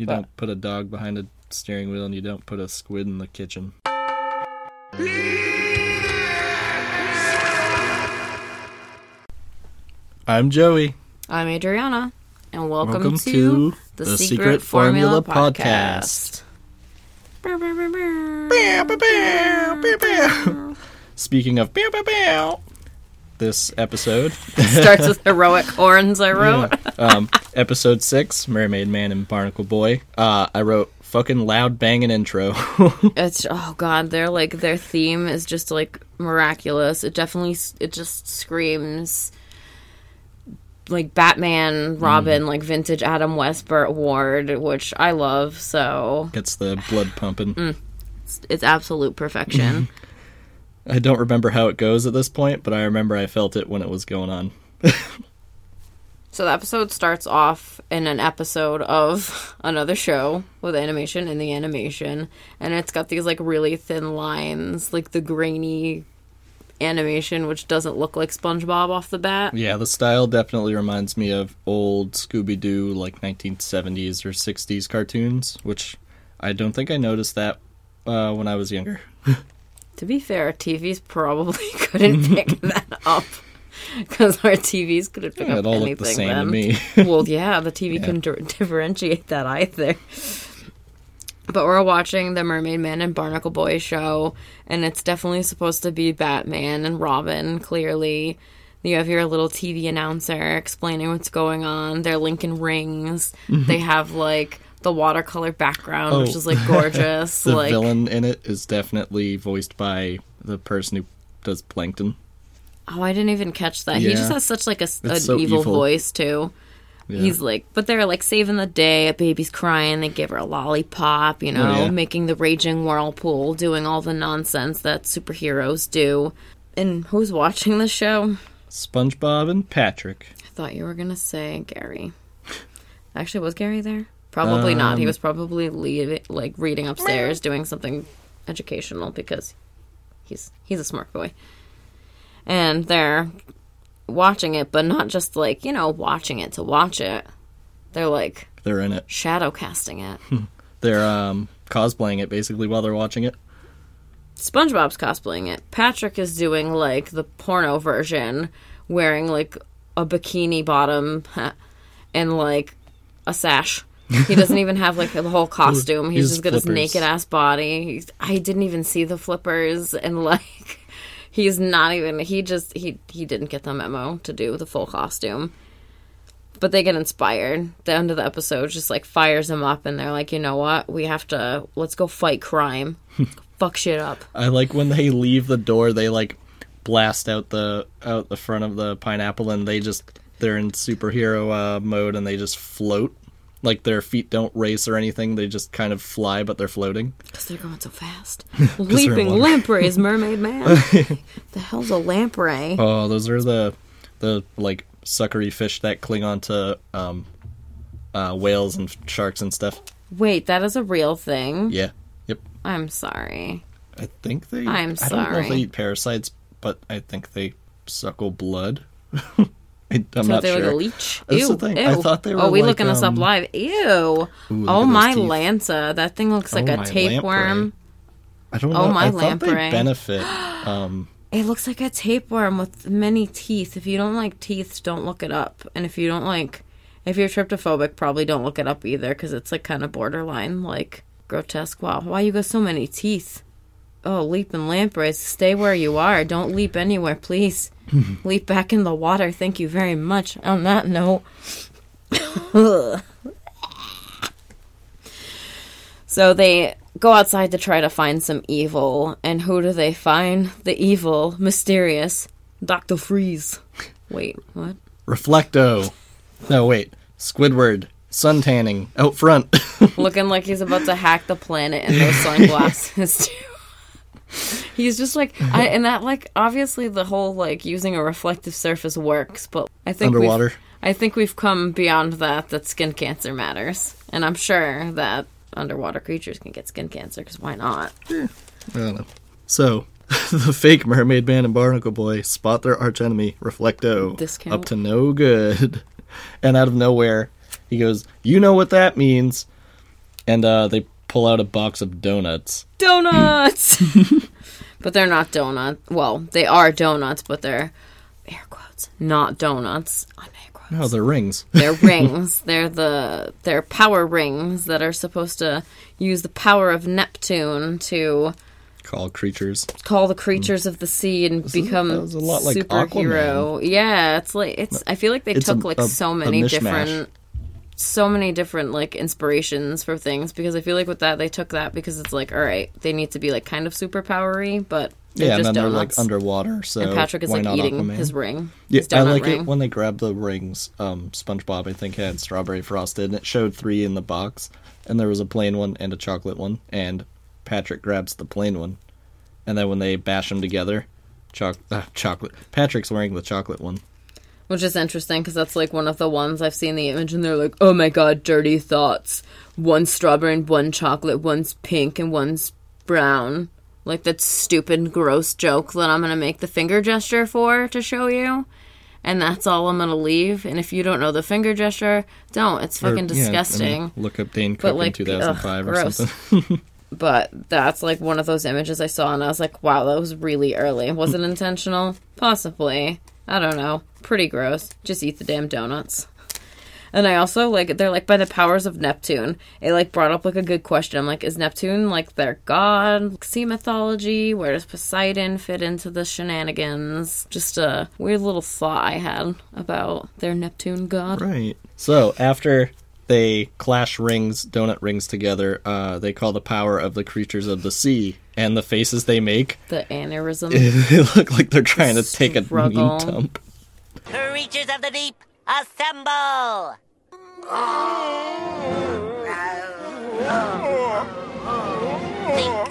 You But- don't put a dog behind a steering wheel, and you don't put a squid in the kitchen. I'm Joey. I'm Adriana, and welcome, Welcome to, to the, Secret, Secret Formula, Formula Podcast. Speaking of this episode, Starts with heroic horns. I wrote. um, episode six, Mermaid Man and Barnacle Boy. Uh, I wrote fucking loud banging intro. It's oh god, their like their theme is just like miraculous. It definitely it just screams like Batman, Robin, like vintage Adam West Westbert award, which I love. So Gets the blood pumping. it's, it's absolute perfection. I don't remember how it goes at this point, but I remember I felt it when it was going on. So the episode starts off in an episode of another show with animation in the animation, and it's got these like really thin lines, like the grainy animation, which doesn't look like SpongeBob off the bat. Yeah, the style definitely reminds me of old Scooby Doo, like 1970s or 60s cartoons, which I don't think I noticed that uh, when I was younger. To be fair, TVs probably couldn't pick that up because our TVs couldn't pick Yeah, up it all anything. looked the same to me. well, yeah, the TV couldn't di- differentiate that either. But we're watching the Mermaid Man and Barnacle Boy show, and it's definitely supposed to be Batman and Robin, clearly. You have your little TV announcer explaining what's going on. They're linking rings. Mm-hmm. They have, like, the watercolor background, which Oh. is, like, gorgeous. the like, villain in it is definitely voiced by the person who does Plankton. Oh, I didn't even catch that. He just has such like a, an so evil, evil. voice too. Yeah. He's like, but they're like saving the day. A baby's crying. They give her a lollipop. You oh, know, Oh, yeah. making the raging whirlpool, doing all the nonsense that superheroes do. And who's watching the show? SpongeBob and Patrick. I thought you were gonna say Gary. Actually, was Gary there? Probably not. He Um, was probably leave, like reading upstairs, doing something educational because he's he's a smart boy. And they're watching it, but not just like you know watching it to watch it. They're like They're in it. shadow casting it. They're um, cosplaying it basically while they're watching it. SpongeBob's cosplaying it. Patrick is doing like the porno version, wearing like a bikini bottom and like a sash. He doesn't even have like the whole costume. He's just got his naked ass body. He's, I didn't even see the flippers and like he's not even he just he he didn't get the memo to do the full costume. But they get inspired. The end of the episode just like fires them up and they're like, "You know what? We have to let's go fight crime. Fuck shit up." I like when they leave the door, they like blast out the out the front of the pineapple, and they just they're in superhero uh, mode, and they just float. Like their feet don't race or anything; they just kind of fly, but they're floating. Because they're going so fast. Leaping lampreys, mermaid man. the hell's a lamprey? Oh, those are the the like suckery fish that cling onto um, uh, whales and sharks and stuff. Wait, that is a real thing. Yeah, yep. I'm sorry. I think they. I'm sorry. I don't know if they eat parasites, but I think they suckle blood. I, I'm So not they're sure. like a leech. That's Ew, the thing. ew. I thought they were Oh, we like, looking this up um, live. Ew. Ooh, oh my teeth. Lanza. That thing looks like Oh, a tapeworm. I don't know. Oh, know. my I they lamprey. benefit. Um, It looks like a tapeworm with many teeth. If you don't like teeth, don't look it up. And if you don't like, if you're trypophobic, probably don't look it up either because it's like kind of borderline, like grotesque. Wow, why you got so many teeth? Oh, leaping lampreys, stay where you are. Don't leap anywhere, please. leap back in the water. Thank you very much. On that note. So they go outside to try to find some evil, and who do they find? The evil, mysterious Dr. Freeze. Wait, what? Reflecto. No, wait. Squidward. Sun tanning out front. Looking like he's about to hack the planet in those sunglasses too. He's just like, I, and that like obviously the whole like using a reflective surface works, but I think Underwater. I think we've come beyond that. That skin cancer matters, and I'm sure that underwater creatures can get skin cancer because why not? Yeah, I don't know. So, the fake mermaid man and barnacle boy spot their archenemy, Reflecto, Discount. up to no good. And out of nowhere, he goes, You know what that means. and uh, they pull out a box of donuts. Donuts! but they're not donuts. Well, they are donuts, but they're air quotes, not donuts. On air quotes. No, they're rings. They're rings. They're the they're power rings that are supposed to use the power of Neptune to Call creatures. call the creatures of the sea and become that was a lot like superhero. Yeah, it's like it's. I feel like they It's took a- like a- so many different, so many different like inspirations for things because I feel like with that they took that because it's like all right they need to be like kind of superpowery but they're yeah, and just then donuts. they're like underwater. So and Patrick is like eating Aquaman? his ring. Yeah, his I like ring. it when they grab the rings. Um, SpongeBob, I think, had strawberry frosted, and it showed three in the box, and there was a plain one and a chocolate one, and Patrick grabs the plain one, and then when they bash them together, choc- uh, chocolate. Patrick's wearing the chocolate one. Which is interesting because that's like one of the ones I've seen the image and they're like, oh my god, dirty thoughts. One's strawberry and one chocolate, one's pink and one's brown. Like that stupid, gross joke that I'm gonna make the finger gesture for to show you. And that's all I'm gonna leave. And if you don't know the finger gesture, don't. It's Or, fucking yeah, I mean, disgusting. look up Dane Cook like, in 2005 ugh, or gross. something. but that's like one of those images I saw and I was like, wow, that was really early. Was it intentional? Possibly. I don't know. Pretty gross. Just eat the damn donuts. And I also like they're like by the powers of Neptune. It like brought up like a good question. I'm like, is Neptune like their god? Sea mythology? Where does Poseidon fit into the shenanigans? Just a weird little thought I had about their Neptune god. right. So after they clash rings, donut rings together, uh, they call the power of the creatures of the sea, and the faces they make, The aneurysm. they look like they're trying to take a mean dump. Creatures of the deep, assemble! Think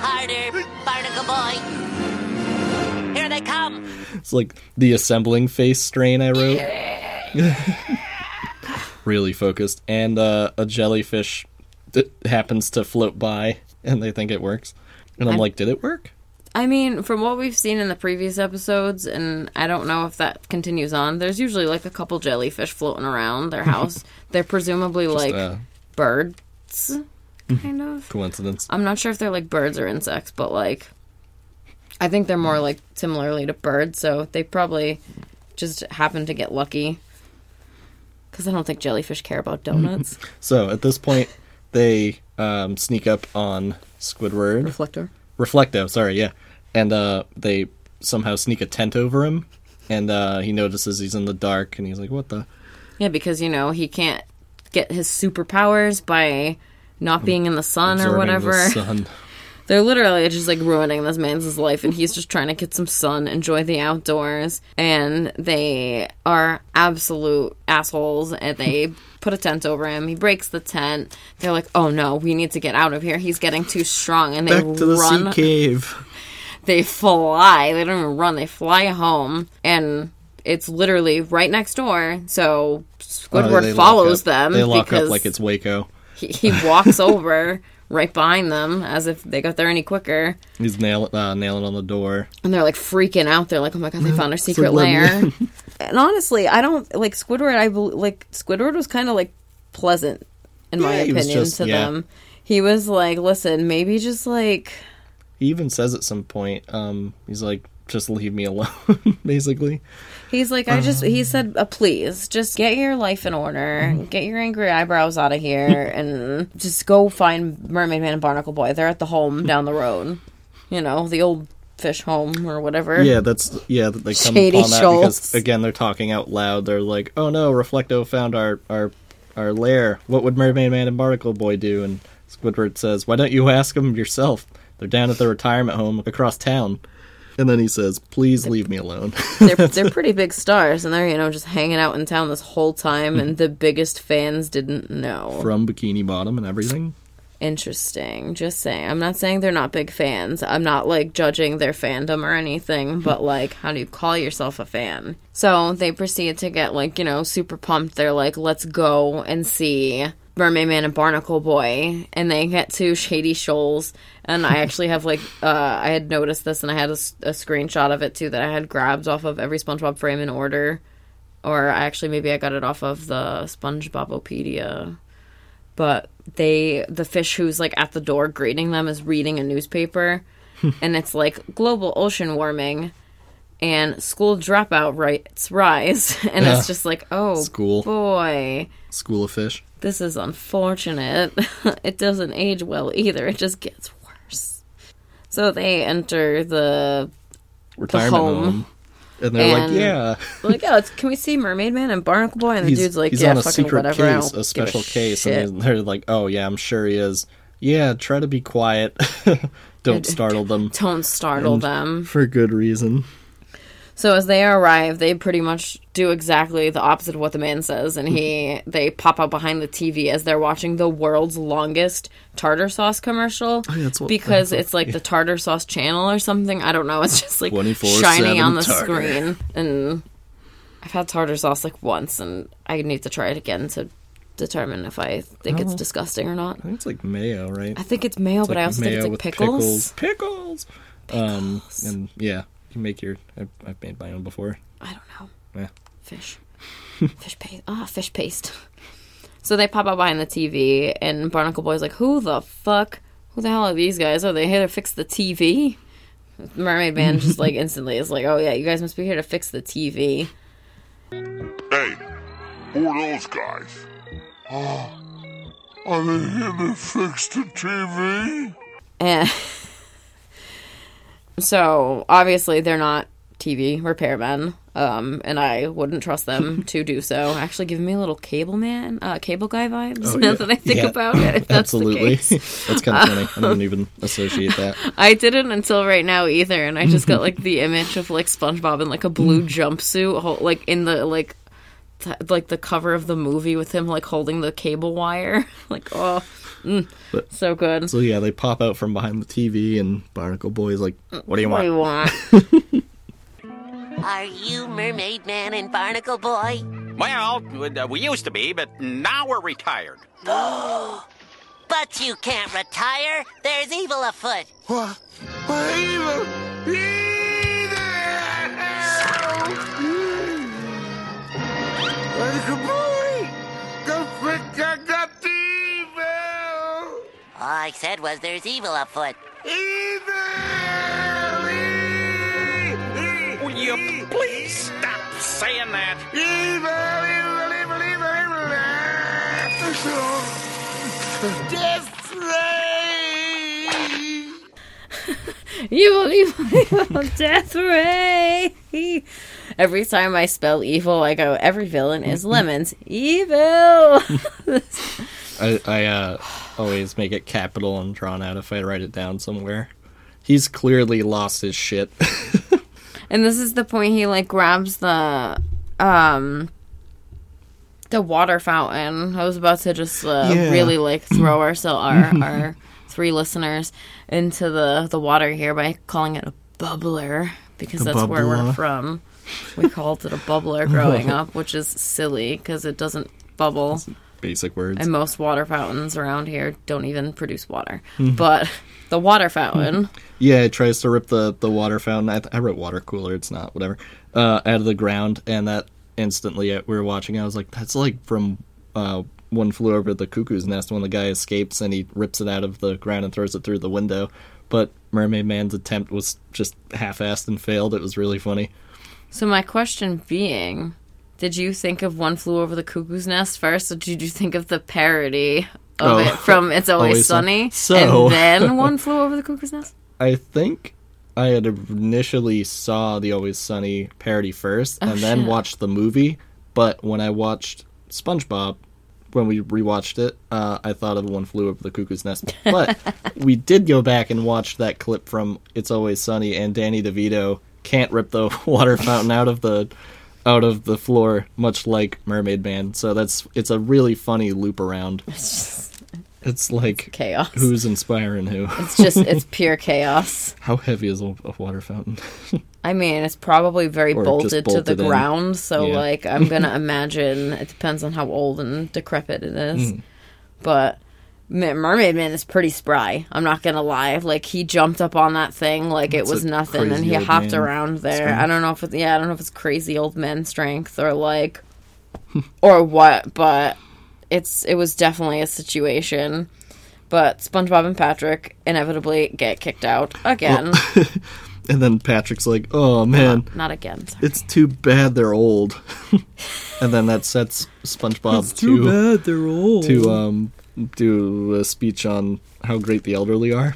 harder, barnacle boy. Here they come. It's like the assembling face strain I wrote. really focused. And uh, a jellyfish happens to float by, and they think it works. And I'm I'm- like, did it work? I mean, from what we've seen in the previous episodes, and I don't know if that continues on, there's usually like a couple jellyfish floating around their house. They're presumably like uh, birds, kind of. Coincidence. I'm not sure if they're like birds or insects, but like, I think they're more like similarly to birds, so they probably just happen to get lucky. Because I don't think jellyfish care about donuts. So at this point, they um, sneak up on Squidward. Reflector. Reflecto, sorry, yeah. And uh, they somehow sneak a tent over him. And uh, he notices he's in the dark, and he's like, what the? Yeah, because you know he can't get his superpowers by not being in the sun or Absorbing the whatever. sun. They're literally just like ruining this man's life, and he's just trying to get some sun, enjoy the outdoors. And they are absolute assholes, and they put a tent over him. He breaks the tent. They're like, "Oh no, we need to get out of here. He's getting too strong." And they Back to the run. sea cave. They fly. They don't even run. They fly home, and it's literally right next door. So Oh, Squidward they follows them They lock up like it's Waco. he, he walks over right behind them as if they got there any quicker. He's nailing uh, nailing on the door. And they're like freaking out. They're like, "Oh my god, they found our secret lair." and honestly, I don't like Squidward. I like Squidward was kind of like pleasant in my Yeah, was opinion just- to yeah. them. He was like, "Listen, maybe just like He even says at some point, um, he's like, "Just leave me alone," basically. He's like, I just, Um. he said, uh, please, just get your life in order, Mm-hmm. get your angry eyebrows out of here, and just go find Mermaid Man and Barnacle Boy. They're at the home down the road. You know, the old fish home or whatever. Yeah, that's yeah. They come Shady upon that Shoals. because again they're talking out loud. They're like, "Oh no, Reflecto found our our our lair. What would Mermaid Man and Barnacle Boy do?" And Squidward says, "Why don't you ask them yourself? They're down at the retirement home across town." And then he says, "Please leave me alone." they're, they're pretty big stars, and they're, you know, just hanging out in town this whole time, and the biggest fans didn't know. From Bikini Bottom and everything. Interesting. Just saying. I'm not saying they're not big fans. I'm not like judging their fandom or anything, but like, how do you call yourself a fan? So they proceed to get like, you know, super pumped. They're like, let's go and see Mermaid Man and Barnacle Boy. And they get to Shady Shoals. And I actually have like, uh, I had noticed this and I had a screenshot of it too that I had grabbed off of every SpongeBob frame in order. Or I actually, maybe I got it off of the SpongeBobopedia but they the fish who's like at the door greeting them is reading a newspaper and it's like global ocean warming and school dropout rates rise and Yeah. it's just like oh School. boy School of Fish. This is unfortunate it doesn't age well either it just gets worse so they enter the Retirement home. home. And they're And- like, yeah. like, oh, it's, can we see Mermaid Man and Barnacle Boy? And the He's, dude's like, he's yeah, on a fucking secret whatever. Case, a special case. shit. And they're, they're like, oh, yeah, I'm sure he is. Yeah, try to be quiet. Don't startle them. Don't startle And them. For good reason. So as they arrive, they pretty much do exactly the opposite of what the man says, and he they pop up behind the TV as they're watching the world's longest tartar sauce commercial. Oh, yeah, what- because it's like the tartar sauce channel or something. I don't know. It's just like 24/7 shining on the tartar. screen, and I've had tartar sauce like once, and I need to try it again to determine if I think it's Oh. disgusting or not. I think it's like mayo, right? I think it's mayo, but I also think it's like pickles. Pickles. Um, and yeah, you make your. I've, I've made my own before. I don't know. Yeah. Fish. fish paste. Ah, fish paste. So they pop up behind the TV, and Barnacle Boy's like, "Who the fuck? Who the hell are these guys? Oh, they here to fix the TV." Mermaid Man just like instantly is like, "Oh yeah, you guys must be here to fix the TV." Hey, who are those guys? Oh, are they here to fix the TV? And so obviously they're not TV repairmen, um, and I wouldn't trust them to do so. Actually, giving me a little cable man, uh, cable guy vibes. Oh, now yeah. that I think Yeah. about it, Absolutely. That's kind of funny. I didn't even associate that. I didn't until right now either, and I just got like the image of like SpongeBob in like a blue jumpsuit, hol- like in the like t- like the cover of the movie with him like holding the cable wire. like oh, mm, But- so good. So yeah, they pop out from behind the TV, and Barnacle Boy's like, "What do you What do want?" you want? Are you Mermaid Man and Barnacle Boy? Well, uh, we used to be, but now we're retired. But you can't retire. There's evil afoot. What? What evil? Evil! Like boy! Don't think I evil! All I said was there's evil afoot. Evil! Will you please stop saying that? Evil, evil, evil, evil, evil! Death ray! evil, evil, evil, death ray. Every time I spell evil, I go, every villain is lemons. Evil. I, I uh, always make it capital and drawn out if I write it down somewhere. He's clearly lost his shit. and this is the point he like grabs the um the water fountain. I was about to just uh, Yeah. really like throw ourselves our our three listeners into the the water here by calling it a bubbler because A that's where we're from. We called it a bubbler growing up, which is silly because it doesn't bubble. Basic words. And most water fountains around here don't even produce water. Hmm. But the water fountain, Yeah, it tries to rip the, the water fountain. I, I wrote water cooler. It's not whatever. Uh, out of the ground, and that instantly uh, we were watching. I was like, that's like from uh, one flew over the cuckoo's nest when the guy escapes and he rips it out of the ground and throws it through the window. But Mermaid Man's attempt was just half-assed and failed. It was really funny. So my question being, did you think of One Flew Over the Cuckoo's Nest first, or did you think of the parody of Oh. it from It's Always, Always Sunny, So- and then One Flew Over the Cuckoo's Nest? I think I had initially saw the Always Sunny parody first, and then shit. watched the movie. But when I watched SpongeBob, when we rewatched it, uh, I thought of One Flew Over the Cuckoo's Nest. But we did go back and watch that clip from It's Always Sunny, and Danny DeVito can't rip the water fountain out of the out of the floor, much like Mermaid Man. So that's it's a really funny loop around. It's like Chaos. who's inspiring who. It's just, it's pure chaos. How heavy is a, a water fountain? I mean, it's probably very just bolted, to the in. ground, so Yeah. like I'm gonna imagine it depends on how old and decrepit it is. Hmm. But Mermaid Man is pretty spry. I'm not gonna lie. Like he jumped up on that thing like it was nothing, and he hopped around there. strength. I don't know if it's yeah, I don't know if it's crazy old man strength or like or what, but it's it was definitely a situation. But SpongeBob and Patrick inevitably get kicked out again. And then Patrick's like, "Oh man, Not again. Sorry. it's too bad they're old." and then that sets SpongeBob to too bad they're old. to um do a speech on how great the elderly are.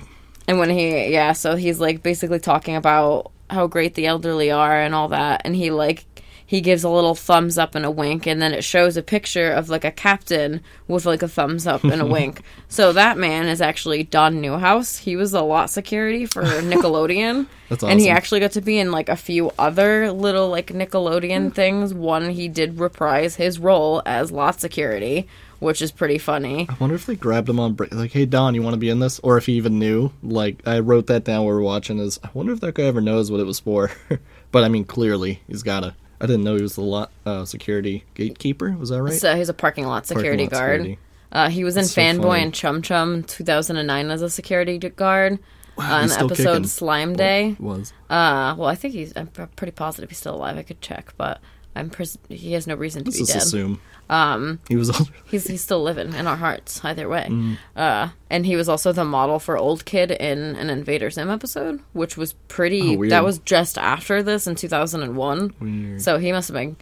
And when he, yeah, so he's like basically talking about how great the elderly are and all that. And he like, he gives a little thumbs up and a wink. And then it shows a picture of like a captain with like a thumbs up and a wink. So that man is actually Don Newhouse. He was a lot security for Nickelodeon. That's And he actually got to be in like a few other little like Nickelodeon mm. things. One, he did reprise his role as lot security, which is pretty funny. I wonder if they grabbed him on break, like, "Hey Don, you want to be in this?" Or if he even knew. Like, I wrote that down. while we are watching. Is I wonder if that guy ever knows what it was for. but I mean, clearly he's gotta. I didn't know he was the lot uh, security gatekeeper. Was that right? So he's a parking lot security lot guard. security. Uh, he was in That's Fanboy and Chum Chum 2009 as a security guard. Wow, on the episode kicking. Slime Day. Was Uh, well, I think he's. I'm pretty positive he's still alive. I could check, but I'm. Pres- he has no reason to let's be just dead. assume. Um, he was. Older. He's he's still living in our hearts either way. Mm. Uh, and he was also the model for Old Kid in an Invader Zim episode, which was pretty. Oh, weird. that was just after this in 2001. Weird. So he must have been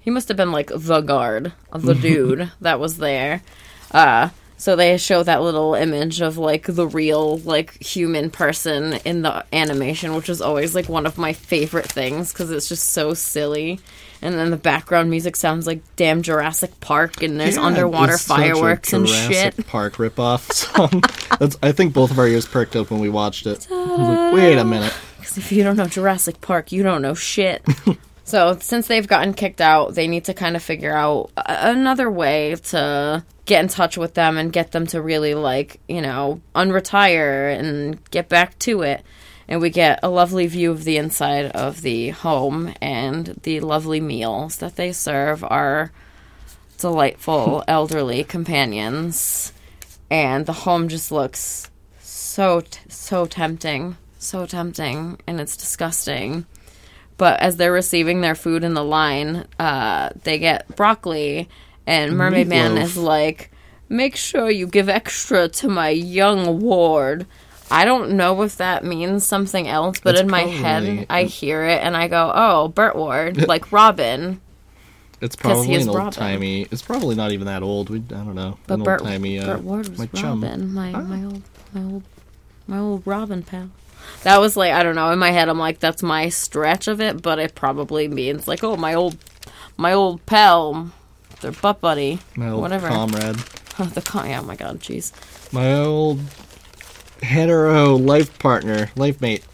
he must have been like the guard, the dude that was there. Uh so they show that little image of like the real like human person in the animation, which is always like one of my favorite things because it's just so silly. And then the background music sounds like damn Jurassic Park, and there's Yeah, underwater it's such a fireworks and shit. Park ripoff song. That's, I think both of our ears perked up when we watched it. I was like, Wait a minute. 'Cause if you don't know Jurassic Park, you don't know shit. so, since they've gotten kicked out, they need to kind of figure out a- another way to get in touch with them and get them to really, like, you know, unretire and get back to it. And we get a lovely view of the inside of the home, and the lovely meals that they serve our delightful elderly companions. And the home just looks so t- so tempting, so tempting, and it's disgusting. But as they're receiving their food in the line, uh, they get broccoli, and Mermaid Man is like, "Make sure you give extra to my young ward." I don't know if that means something else, but in my probably- head, I hear it and I go, "Oh, Burt Ward, like Robin." It's 'Cause he probably is an Robin. old timey. It's probably not even that old. We I don't know. But an Burt, old timey. Uh, Burt Ward was my chum. Robin, my my old my old my old Robin pal. That was like I don't know. In my head, I'm like that's my stretch of it, but it probably means like oh my old my old pal, their butt buddy, My old whatever. comrade. the con- yeah, oh my god, jeez. My old hetero life partner, life mate.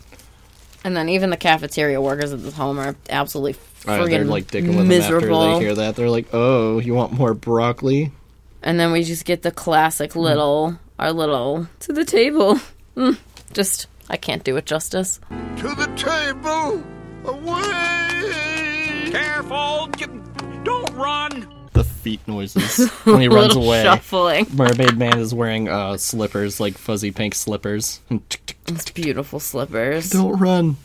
And then even the cafeteria workers at this home are absolutely friggin' they're like dicking with miserable. them after they hear that. They're like, "Oh, you want more broccoli?" And then we just get the classic little our little to the table. Mm, just I can't do it justice. To the table, away! Careful! Don't run! Feet noises when he runs away. shuffling. Mermaid Man is wearing uh, slippers, like fuzzy pink slippers. It's beautiful slippers. Don't run.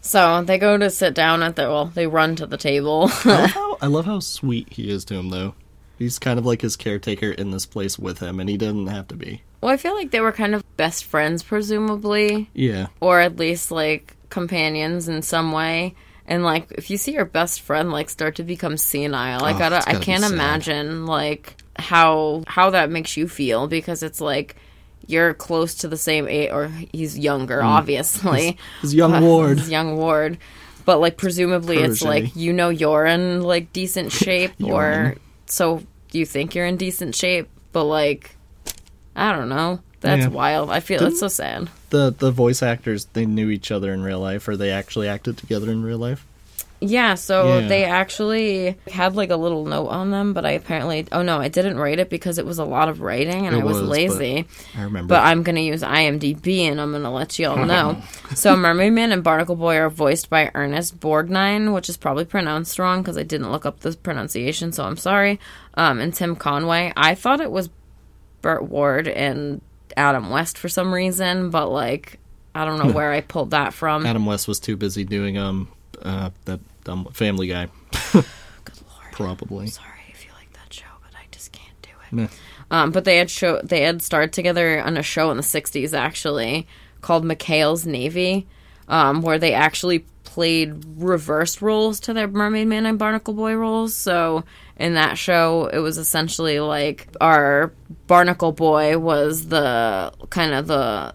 So they go to sit down at the well, they run to the table. I love, how, I love how sweet he is to him, though. He's kind of like his caretaker in this place with him, and he doesn't have to be. well, I feel like they were kind of best friends, presumably, Yeah. or at least like companions in some way. And like, if you see your best friend like start to become senile, I Oh, gotta, I gotta be can't imagine like how how that makes you feel because it's like you're close to the same age, or he's younger, obviously. Mm. His young ward. his young ward. But like presumably it's like you know you're in like decent shape or so you think you're in decent shape, but like I don't know. That's Yeah. wild. I feel it's so sad. The the voice actors they knew each other in real life, or they actually acted together in real life. Yeah, so Yeah. they actually had like a little note on them, but I apparently oh no, I didn't write it because it was a lot of writing and It I was, was, lazy. I remember. But I'm gonna use IMDb and I'm gonna let you all know. so Mermaid Man and Barnacle Boy are voiced by Ernest Borgnine, which is probably pronounced wrong because I didn't look up the pronunciation, so I'm sorry. Um, and Tim Conway. I thought it was Burt Ward and Adam West for some reason, but like I don't know where I pulled that from. Adam West was too busy doing um uh that dumb Family Guy. Good lord. Probably. Sorry if you like that show, but I just can't do it. Nah. Um, but they had show they had starred together on a show in the '60s actually called McHale's Navy, um, where they actually played reversed roles to their Mermaid Man and Barnacle Boy roles. So in that show, it was essentially like our Barnacle Boy was the kind of the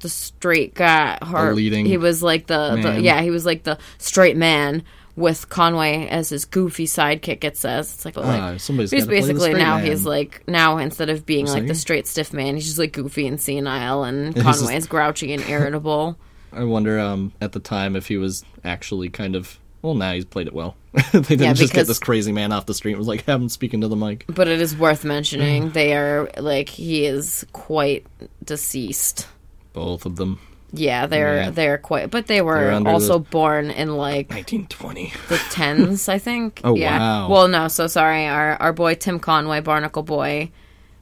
the straight guy. Or he was like the, the yeah he was like the straight man. With Conway as his goofy sidekick, it says it's like, like Ah, somebody's he's play the basically now man. he's like now instead of being like the straight stiff man, he's just like goofy and senile, and just- Conway's grouchy and irritable. I wonder um, at the time if he was actually kind of. Well, now he's played it well. they didn't Yeah, just get this crazy man off the street and was like, have him speaking to the mic. but it is worth mentioning they are like he is quite deceased. Both of them. Yeah, they're Yeah. they're quite, but they were also the- born in like 1920. the tens, I think. Oh, yeah. wow. Well, no, so sorry. Our our boy Tim Conway, Barnacle Boy,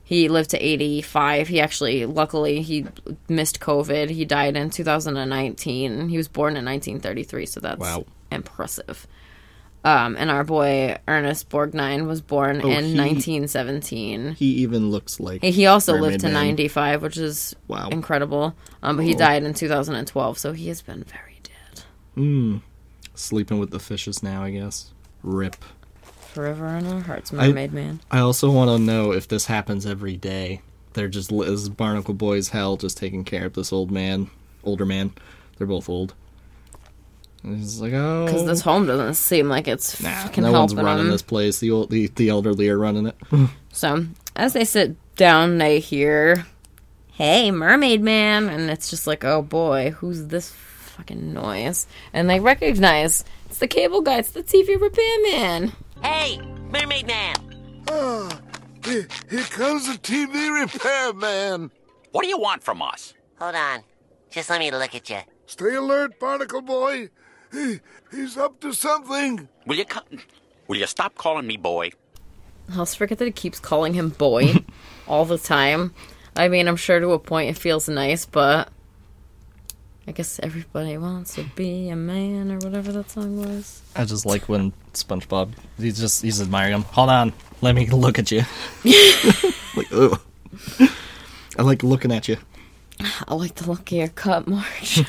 he lived to eighty five. He actually, luckily, he missed COVID. He died in two thousand and nineteen. He was born in nineteen thirty three, so that's Wow. Impressive. Um, and our boy Ernest Borgnine was born Oh, in he- nineteen seventeen. He even looks like. He also Mermaid lived to Man. 95, which is Wow. incredible. Um, but he Oh. died in 2012, so he has been very dead. Sleeping with the fishes now, I guess. Rip. Forever in our hearts, Mermaid Man. I also want to know if this happens every day. They're just this is Barnacle Boys hell, just taking care of this old man, older man. They're both old. And he's like, oh, Because this home doesn't seem like it's nah, fucking no one's running them. this place. The old, the, the elderly are running it. So as they sit down, they hear, "Hey, Mermaid Man," and it's just like, "Oh boy, who's this fucking noise?" And they recognize it's the cable guy. It's the TV repairman. Hey, Mermaid Man. Ah, here, here comes the TV repairman. What do you want from us? Hold on. Just let me look at you. Stay alert, Barnacle Boy. He, he's up to something. Will you cut? Will you stop calling me boy? I also forget that he keeps calling him boy all the time. I mean, I'm sure to a point it feels nice, but I guess everybody wants to be a man or whatever that song was. I just like when SpongeBob, he's just, he's admiring him. Hold on, let me look at you. like, ugh. I like looking at you. I like the look of your cut, Marge.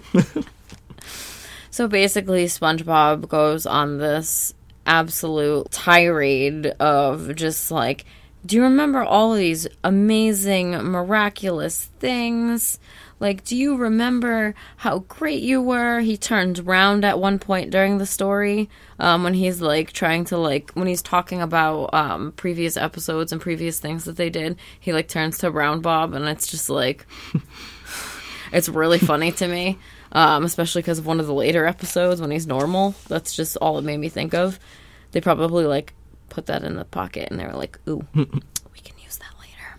so basically, SpongeBob goes on this absolute tirade of just like, do you remember all of these amazing, miraculous things? Like, do you remember how great you were? He turns round at one point during the story um, when he's like trying to like when he's talking about um, previous episodes and previous things that they did. He like turns to Round Bob, and it's just like it's really funny to me, um, especially because of one of the later episodes when he's normal. That's just all it made me think of. They probably like put that in the pocket, and they were like, "Ooh, we can use that later."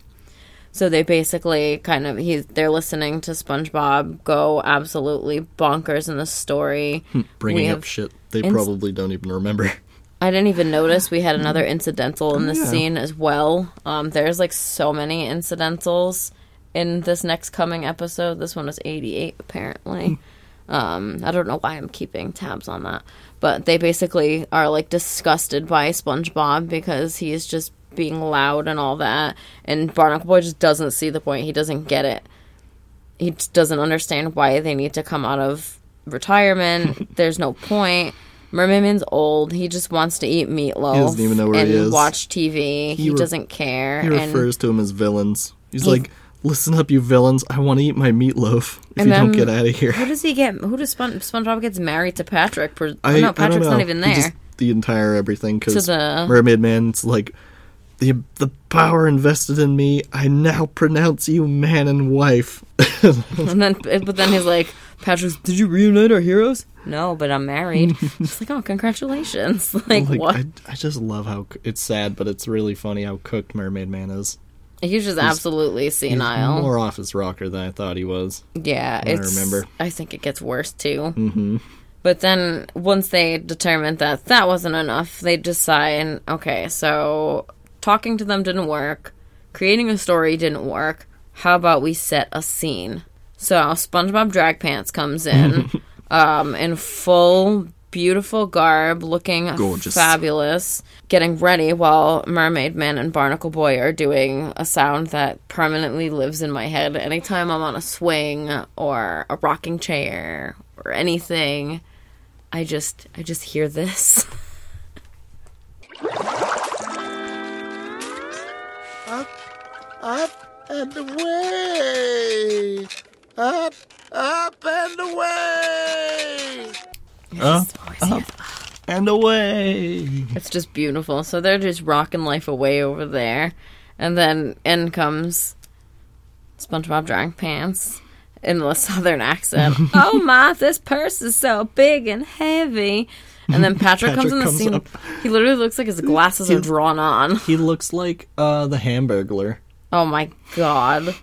So they basically kind of he's they're listening to SpongeBob go absolutely bonkers in the story. Bringing We up shit they ins- probably don't even remember. I didn't even notice we had another incidental in this yeah. scene as well. Um, there's like so many incidentals in this next coming episode. This one was 88 apparently. um, I don't know why I'm keeping tabs on that, but they basically are like disgusted by SpongeBob because he is just being loud and all that, and Barnacle Boy just doesn't see the point. He doesn't get it. He just doesn't understand why they need to come out of retirement. There's no point. Mermaid Man's old. He just wants to eat meatloaf. He doesn't even know where and he is. watch TV. He, re- doesn't care. He and refers to him as villains. He's He- like, listen up, you villains. I want to eat my meatloaf if And you don't get out of here. who does he get? Who does Spon- SpongeBob gets married to Patrick? Per- I, no, Patrick's not even there. just- the entire everything because the- Mermaid Man's like the the power invested in me. I now pronounce you man and wife. And then, eh, but then he's like, Patrick's. Did you reunite our heroes? No, but I'm married. it's like, oh, congratulations! Like, like what? I, I just love how it's sad, but it's really funny how cooked Mermaid Man is. He's just absolutely senile. more off his rocker than I thought he was. Yeah, I remember. I think it gets worse too. Mm-hmm. But then once they determined that that wasn't enough, they decide, okay, so talking to them didn't work, creating a story didn't work. How about we set a scene? So SpongeBob Drag Pants comes in, um, in full beautiful garb, looking Gorgeous. fabulous, getting ready while Mermaid Man and Barnacle Boy are doing a sound that permanently lives in my head anytime I'm on a swing or a rocking chair or anything. I just I just hear this. Up up and away. Up, up and away. Up, up, and away. It's just beautiful. So they're just rocking life away over there. And then in comes SpongeBob drawing pants in a southern accent. oh my, this purse is so big and heavy. And then Patrick, comes in the comes scene. up. He literally looks like his glasses are drawn on. He looks like uh, the Hamburglar. Oh my god.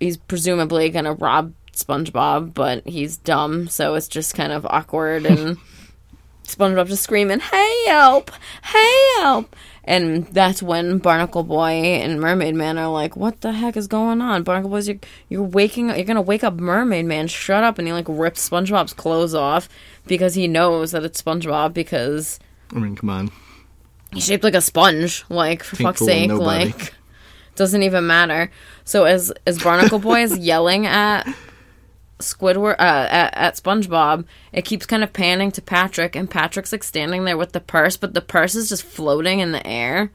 He's presumably gonna rob SpongeBob, but he's dumb, so it's just kind of awkward and SpongeBob just screaming, "Hey Help! Hey Help! And that's when Barnacle Boy and Mermaid Man are like, What the heck is going on? Barnacle Boy's you're, you're waking you're gonna wake up Mermaid Man, shut up and he like rips SpongeBob's clothes off because he knows that it's SpongeBob because I mean, come on. he's shaped like a sponge. Like for fuck's sake, nobody. like doesn't even matter. So as as Barnacle Boy is yelling at Squidward uh, at, at SpongeBob, it keeps kind of panning to Patrick, and Patrick's like standing there with the purse, but the purse is just floating in the air,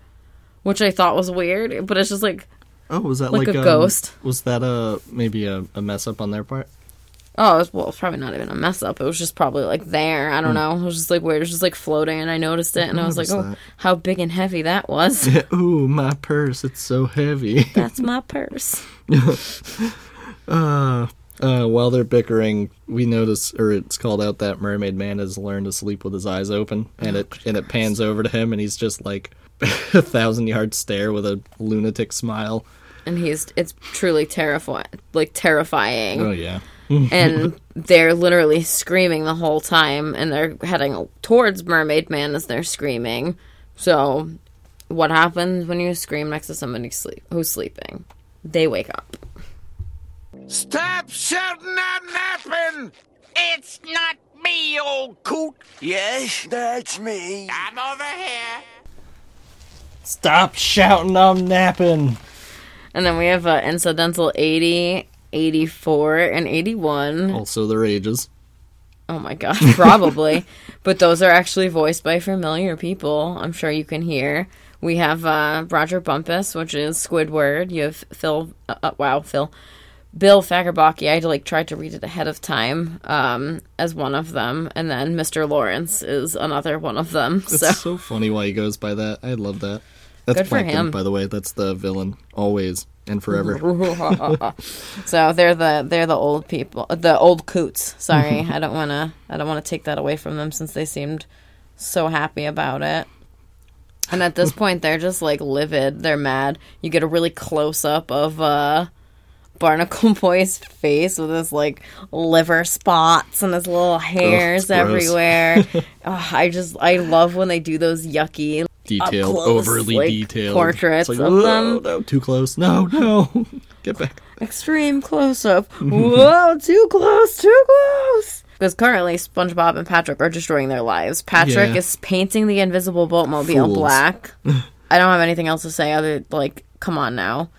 which I thought was weird. But it's just like, Oh, was that Like like, a um, ghost. Was that a maybe a, a mess up on their part? oh, it's, well, it's probably not even a mess up. It was just probably like there. I don't know. It was just like weird. It was just like floating, and I noticed it, and I was like, oh, that. how big and heavy that was. Ooh, my purse, it's so heavy. That's my purse. Uh, uh, while they're bickering, we notice, or it's called out that Mermaid Man has learned to sleep with his eyes open, and it and it pans over to him, and he's just like a thousand yard stare with a lunatic smile. and he's it's truly terrifying like terrifying. Oh yeah, and they're literally screaming the whole time and they're heading towards mermaid man as they're screaming. So what happens when you scream next to somebody sleep who's sleeping? They wake up Stop shouting out napping! It's not me, old coot. Yes, that's me. I'm over here. stop shouting! I'm napping. and then we have uh, incidental 80 84 and 81 Also, their ages. Oh my god, probably. but those are actually voiced by familiar people. I'm sure you can hear. We have uh, Rodger Bumpass, which is Squidward. You have Phil. Uh, uh, wow, Phil. Bill Fagerbakke. I like tried to read it ahead of time um, as one of them, and then Mr. Lawrence is another one of them. It's So so, funny why he goes by that. I love that. That's Good for Plankton, him. by the way. That's the villain, always and forever. so they're the they're the old people, the old coots. Sorry, I don't want to I don't want to take that away from them since they seemed so happy about it. And at this point, they're just like livid. They're mad. You get a really close up of uh, Barnacle Boy's face with his like liver spots and his little hairs gross. everywhere. Ugh, I just I love when they do those yucky Detailed, close, overly like, detailed portraits It's like, of them." No, too close. No, no, get back. extreme close up. Whoa, too close, too close. Because currently, SpongeBob and Patrick are destroying their lives. Patrick Yeah. is painting the invisible boatmobile Fools. black. I don't have anything else to say other like, come on now.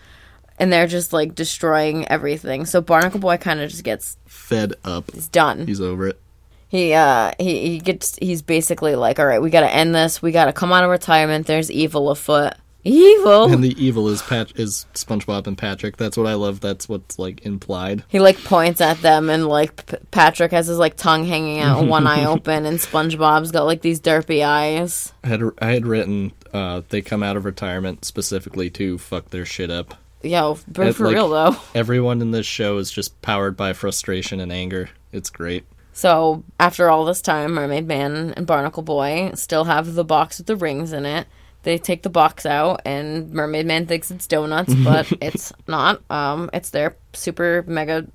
And they're just like destroying everything. So Barnacle Boy kind of just gets Fed up. he's done. He's over it. He uh he he gets he's basically like, all right, we got to end this. We got to come out of retirement. There's evil afoot. Evil. And the evil is Pat is SpongeBob and Patrick. That's what I love. That's what's like implied. He like points at them, and like P- Patrick has his like tongue hanging out, one eye open, and SpongeBob's got like these derpy eyes. I had I had written uh, they come out of retirement specifically to fuck their shit up. Yo, but for like- real though. Everyone in this show is just powered by frustration and anger. It's great. So after all this time, Mermaid Man and Barnacle Boy still have the box with the rings in it. They take the box out, and Mermaid Man thinks it's donuts, but it's not. Um, it's their super mega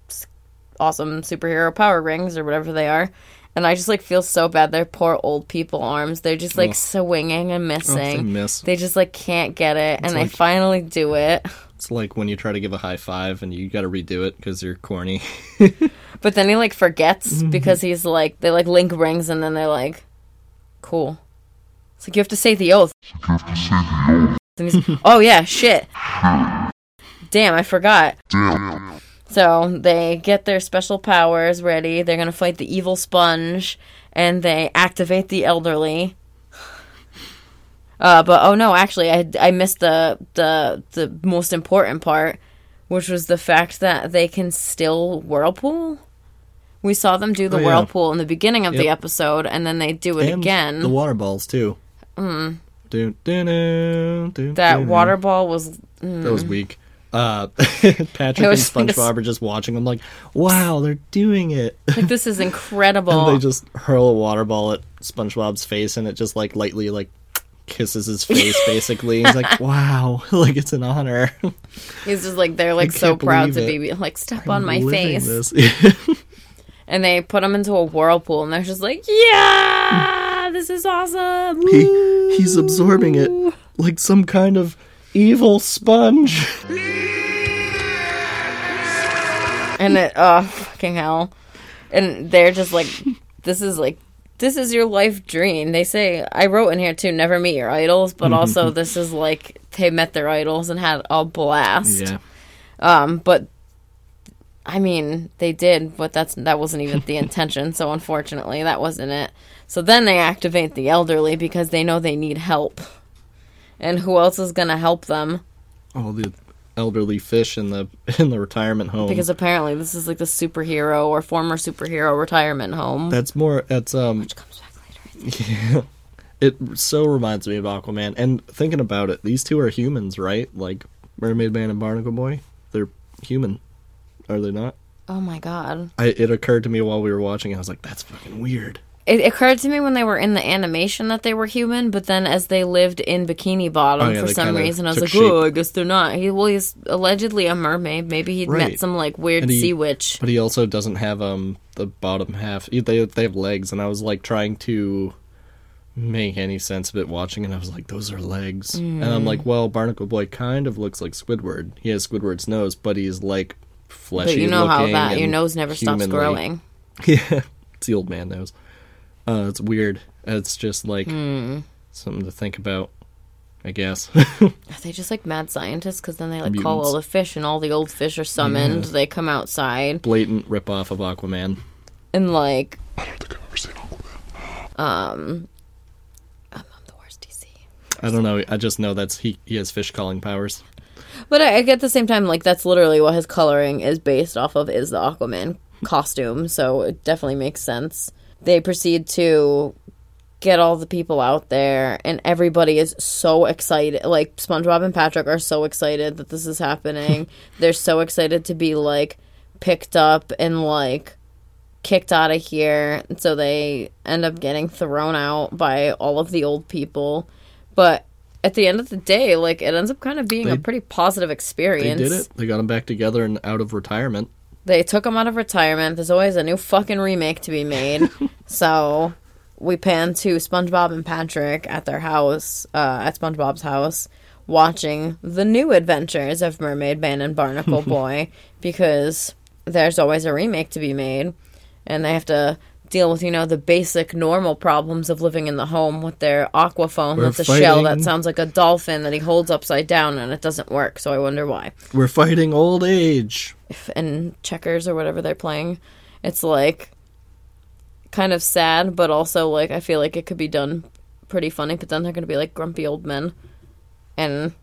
awesome superhero power rings or whatever they are. And I just like feel so bad. Their poor old people arms. They're just like Ugh. swinging and Oh, missing. they miss. They just like can't get it, and they finally do it. It's like when you try to give a high five and you got to redo it because you're corny. But then he like forgets mm-hmm. because he's like they like link rings, and then they're like cool. It's like you have to say the oath. And he's, oh yeah, shit. Damn, I forgot. So they get their special powers ready. They're gonna fight the evil sponge, and they activate the elderly. Uh, but oh no, actually, I I missed the the the most important part, which was the fact that they can still whirlpool. We saw them do the Oh, yeah. whirlpool in the beginning of the episode, and then they do it And again. The water balls too. Mm. Do, do, do, that water ball was That was weak. Uh, Patrick and SpongeBob are just watching them like, wow, they're doing it. like this is incredible. and they just hurl a water ball at SpongeBob's face, and it just like lightly like kisses his face, basically. He's like, wow, like it's an honor. He's just like they're like so proud to be like step on I'm my face, and they put him into a whirlpool, and they're just like, yeah, this is awesome. he, he's absorbing it like some kind of evil sponge. and it oh fucking hell. And they're just like this is like this is your life dream. They say i wrote in here too never meet your idols but also this is like they met their idols and had a blast. Yeah. um but i mean they did but that's that wasn't even the intention so unfortunately that wasn't it. So then they activate the elderly because they know they need help and who else is gonna help them All the elderly fish in the in the retirement home. because apparently this is like the superhero or former superhero retirement home that's more. That's um. Which comes back later Yeah. It so reminds me of Aquaman. And thinking about it, these two are humans, right? Like Mermaid Man and Barnacle Boy. They're human, are they not? Oh my god. I, it occurred to me while we were watching. I was like, "That's fucking weird." It occurred to me when they were in the animation that they were human, but then as they lived in Bikini Bottom Oh, yeah, for some reason, I was like, shape. oh, I guess they're not. He, well, he's allegedly a mermaid. Maybe he'd met some like weird he- sea witch. But he also doesn't have um the bottom half. They they have legs, and I was like trying to make any sense of it watching, and I was like, "Those are legs." And I'm Mm. like, "Well, Barnacle Boy kind of looks like Squidward. He has Squidward's nose, but he's like fleshy. But you know how that your nose never stops growing. Yeah, it's the old man nose. Uh, it's weird. It's just like Hmm. something to think about, I guess. Are they just like mad scientists? Because then they like call all the fish, and all the old fish are summoned. Yeah. They come outside, Blatant rip off of Aquaman. and like, I don't think I've ever seen Aquaman. um, I'm, I'm the worst DC. I don't know. I just know that's he. He has fish calling powers. But I, I get the same time, like that's literally what his coloring is based off of is the Aquaman costume, so it definitely makes sense. They proceed to get all the people out there, and everybody is so excited. Like SpongeBob and Patrick are so excited that this is happening. They're so excited to be like picked up and like kicked out of here. So they end up getting thrown out by all of the old people. But at the end of the day, like it ends up kind of being a pretty positive They experience. did it. They got them back together and out of retirement. They took him out of retirement. There's always a new fucking remake to be made. so we pan to SpongeBob and Patrick at their house, uh, at SpongeBob's house, watching the new adventures of Mermaid Man and Barnacle Boy because there's always a remake to be made, and they have to deal with you know the basic normal problems of living in the home with their aquaphone We're that's a shell that sounds like a dolphin that he holds upside down and it doesn't work so i wonder why We're fighting old age. And checkers or whatever they're playing. It's like kind of sad, but also like I feel like it could be done pretty funny. But then they're gonna be like grumpy old men, and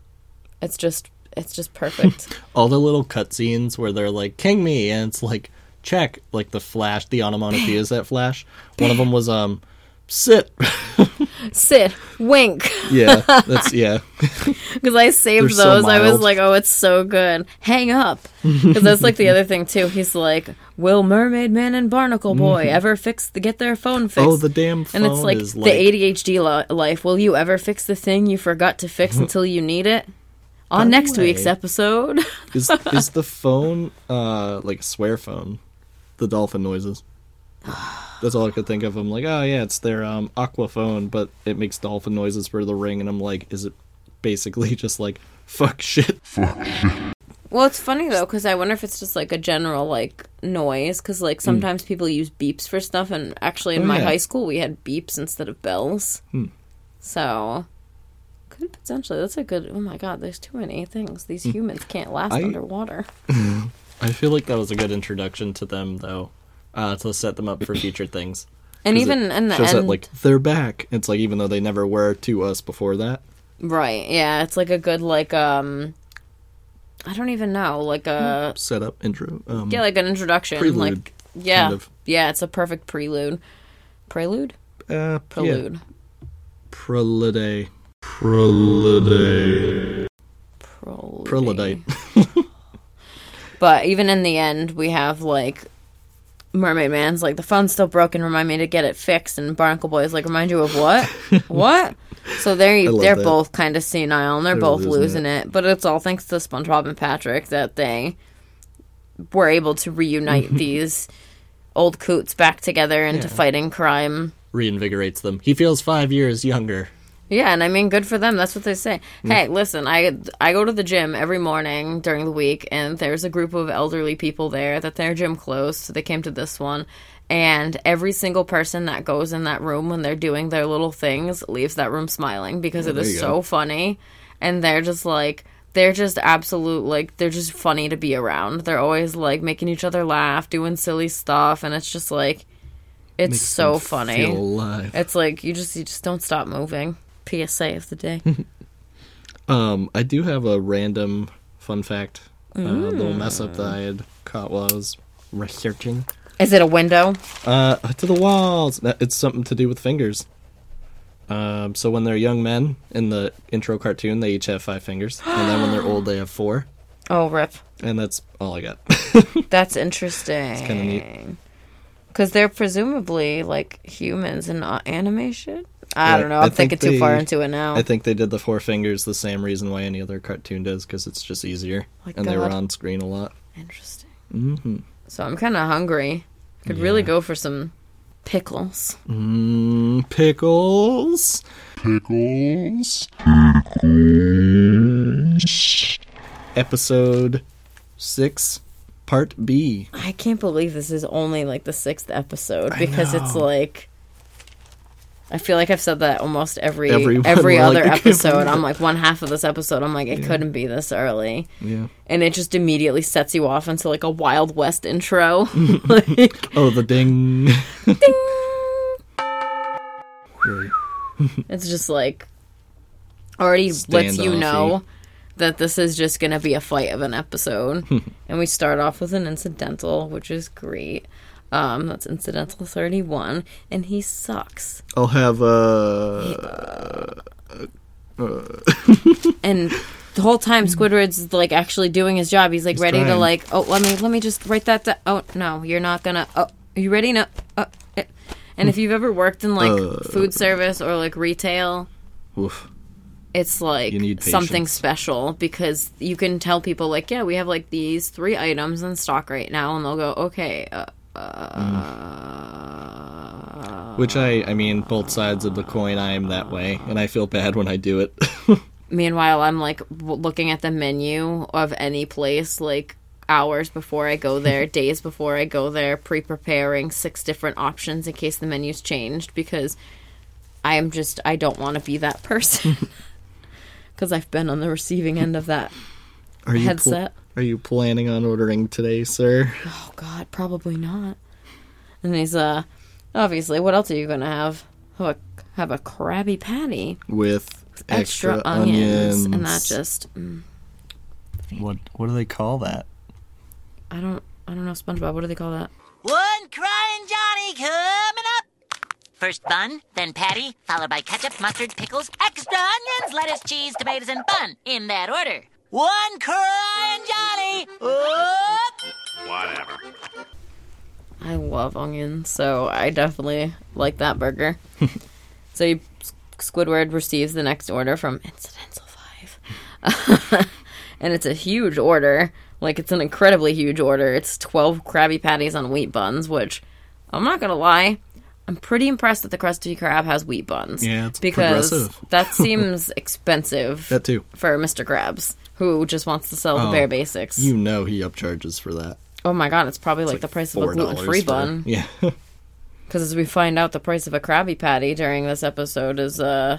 it's just it's just perfect. All the little cutscenes where they're like, "King me," and it's like, check, like the flash, the onomatopoeias that flash. One of them was um, sit. Sit, wink, yeah, that's yeah. because I saved They're so those. I was like, oh, it's so good. Hang up, because that's like the other thing too. He's like, will Mermaid Man and Barnacle Boy ever fix the get their phone fixed? Mm-hmm. Oh, the damn phone and it's like the like ADHD li- life. Will you ever fix the thing you forgot to fix until you need it? On the next week's episode. is is the phone uh like a swear phone? The dolphin noises. That's all I could think of. I'm like, oh yeah, it's their um aqua phone, but it makes dolphin noises for the ring, and I'm like, is it basically just like fuck shit? Well, it's funny though because I wonder if it's just like a general like noise because like sometimes people use beeps for stuff, and actually in Hmm. Oh, my yeah. high school we had beeps instead of bells. Hmm. So could potentially that's a good. Oh my god, there's too many things. These humans can't last Hmm. I- underwater. I feel like that was a good introduction to them, though, uh, to set them up for future things. And even in the shows end, that like they're back. It's like even though they never were to us before that. right? Yeah, it's like a good like um. I don't even know, like a Set up intro. Um, yeah, like an introduction, Prelude, like yeah, kind of. yeah, it's a perfect prelude, prelude, uh, prelude. Yeah. Prelude. Prelude. Prelude. Preludite. But even in the end, we have like Mermaid Man's like the phone's still broken. Remind me to get it fixed. And Barnacle Boy's like remind you of what? what? So they're they're that. both kind of senile and they're, They're both losing losing it. But it's all thanks to SpongeBob and Patrick that they were able to reunite these old coots back together into fighting crime. Reinvigorates them. He feels five years younger. Yeah, and I mean, good for them. That's what they say. Mm. Hey, listen, I I go to the gym every morning during the week, and there's a group of elderly people there that their gym closed, so they came to this one. And every single person that goes in that room when they're doing their little things leaves that room smiling because it there is so funny, and they're just like. They're just absolute like they're just funny to be around. They're always like making each other laugh, doing silly stuff, and it's just like it's Makes so funny. It's like you just you just don't stop moving. PSA of the day. Um, I do have a random fun fact, uh, little mess up that. I had caught while I was researching. Is it a window? Uh, to the walls. It's something to do with fingers. Um, so when they're young men in the intro cartoon, they each have five fingers, and then when they're old, they have four. Oh, rip. And that's all I got. That's interesting. kinda neat. Because they're presumably like humans and not animation. I don't know. I I'm think thinking too far into it now. I think they did the four fingers the same reason why any other cartoon does, because it's just easier, My and they were on screen a lot. Interesting. hmm So I'm kind of hungry. Could really go for some pickles. Mm, pickles. Pickles. Episode six, part B. I can't believe this is only like the sixth episode because it's like. I feel like I've said that almost every Every every, other like, episode. I'm like one half of this episode. I'm like it couldn't be this early. Yeah. and it just immediately sets you off into like a Wild West intro. like, Oh, the ding. it's just like already lets you know that this is just gonna be a fight of an episode. and we start off with an incidental, which is great. Um, that's incidental thirty one, and he sucks. I'll have uh And the whole time Squidward's like actually doing his job. He's like ready to like, oh, let me let me just write that down. Oh no, you're not gonna. Oh, are you ready? No. Uh, eh. and if you've ever worked in like Uh. food service or like retail, oof. it's like something special because you can tell people like, yeah, we have like these three items in stock right now, and they'll go, okay. Uh, uh, Which I I mean both sides of the coin I am that way and I feel bad when I do it. Meanwhile, I'm like looking at the menu of any place like hours before I go there, days before I go there, pre preparing six different options in case the menu's changed because I am just, I don't want to be that person. Because I've been on the receiving end of that. Are you pl- Headset. Are you planning on ordering today, sir? Oh, God, probably not. And he's, uh, obviously, what else are you going to have? Have a, have a Krabby Patty, With extra, extra, onions, and that just, mm, what what do they call that? I don't, I don't know, SpongeBob, what do they call that? One crying Johnny coming up. First bun, then patty, followed by ketchup, mustard, pickles, extra onions, lettuce, cheese, tomatoes, and bun. In that order. One crying Johnny. Up. Whatever. I love onions, so I definitely like that burger. so you, Squidward receives the next order from Incidental 5. and it's a huge order. Like, it's an incredibly huge order. It's 12 Krabby Patties on wheat buns, which, I'm not gonna lie, I'm pretty impressed that the Krusty Krab has wheat buns. Yeah, it's Because progressive. that seems expensive That too. for Mr. Krabs, who just wants to sell the Oh, bare basics. You know he upcharges for that. oh my god, it's probably like, the price of a gluten free bun. Yeah. Because as we find out, the price of a Krabby Patty during this episode is uh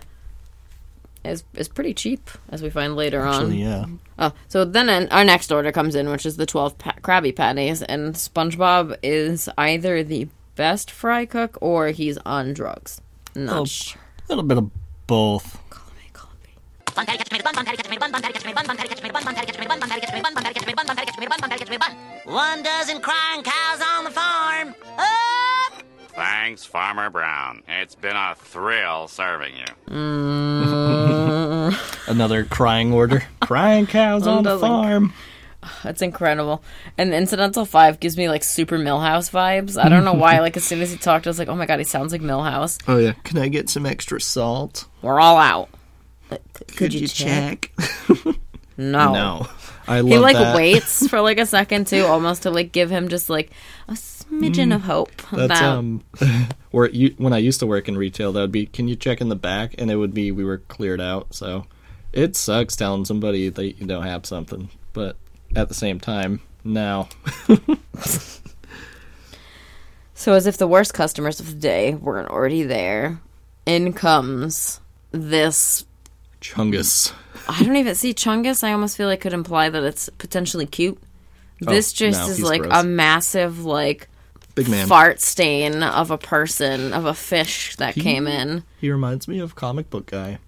is is pretty cheap, as we find later on. Yeah. Oh, so then an- our next order comes in, which is the 12 pa- Krabby Patties, and SpongeBob is either the best fry cook or he's on drugs. Not Oh. sure. A little bit of both. Column A, column B. Bun patty catch tomato bun, bun patty catch tomato bun, bun patty catch tomato bun, bun patty catch tomato bun, bun patty catch tomato bun, bun patty catch tomato bun, bun patty catch tomato bun, bun patty catch tomato bun, bun patty catch tomato bun. One dozen crying cows on the farm. Up! Thanks, Farmer Brown. It's been a thrill serving you. Mm. Another crying order. crying cows on the doesn't- farm. That's incredible. And Incidental 5 gives me like super Milhouse vibes. I don't know why. Like, as soon as he talked, I was like, oh my god, he sounds like Milhouse. Oh yeah. Can I get some extra salt? We're all out. Like, c- Could, you check? No. No. I love He like that. waits for like a second too, almost to like give him just like a smidgen of hope. That's that um where you when I used to work in retail that would be can you check in the back and it would be we were cleared out. So it sucks telling somebody that you don't have something. But at the same time, now So, as if the worst customers of the day weren't already there, in comes this. Chungus. I don't even see Chungus. I almost feel like could imply that it's potentially cute. Oh, this just Oh, no, is like gross. a massive like Big man. fart stain of a person of a fish that came in. He reminds me of comic book guy.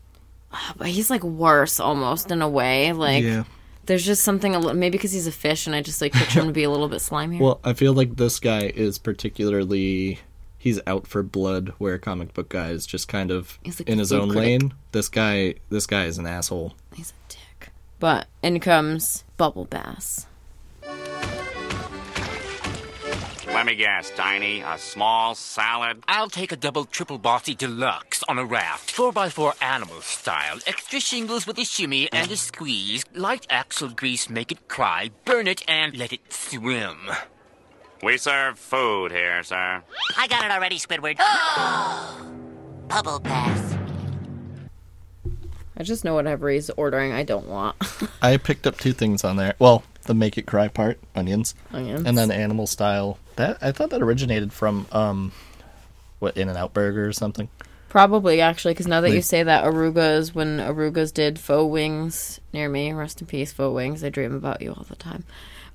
Ah, but he's like worse almost in a way. Like yeah. there's just something a little maybe because he's a fish and I just like picture him to be a little bit slimier. Well, I feel like this guy is particularly he's out for blood where comic book guy is just kind of in his own critic. lane. This guy this guy is an asshole. He's a dick. But in comes Bubble Bass. Let me guess, Tiny. A small salad? I'll take a double triple bossy deluxe on a raft. 4x4 animal style. Extra shingles with a shimmy and a squeeze. Light axle grease, make it cry. Burn it and let it swim. We serve food here, sir. I got it already, Squidward. Bubble bath. I just know whatever he's ordering I don't want. I picked up two things on there. Well, the make it cry part, onions, Onions. and then animal style. That I thought that originated from um, what In-N-Out Burger or something. Probably actually, because now that you Like- say that, Arugas when Arugas did faux wings near me, rest in peace, faux wings. I dream about you all the time.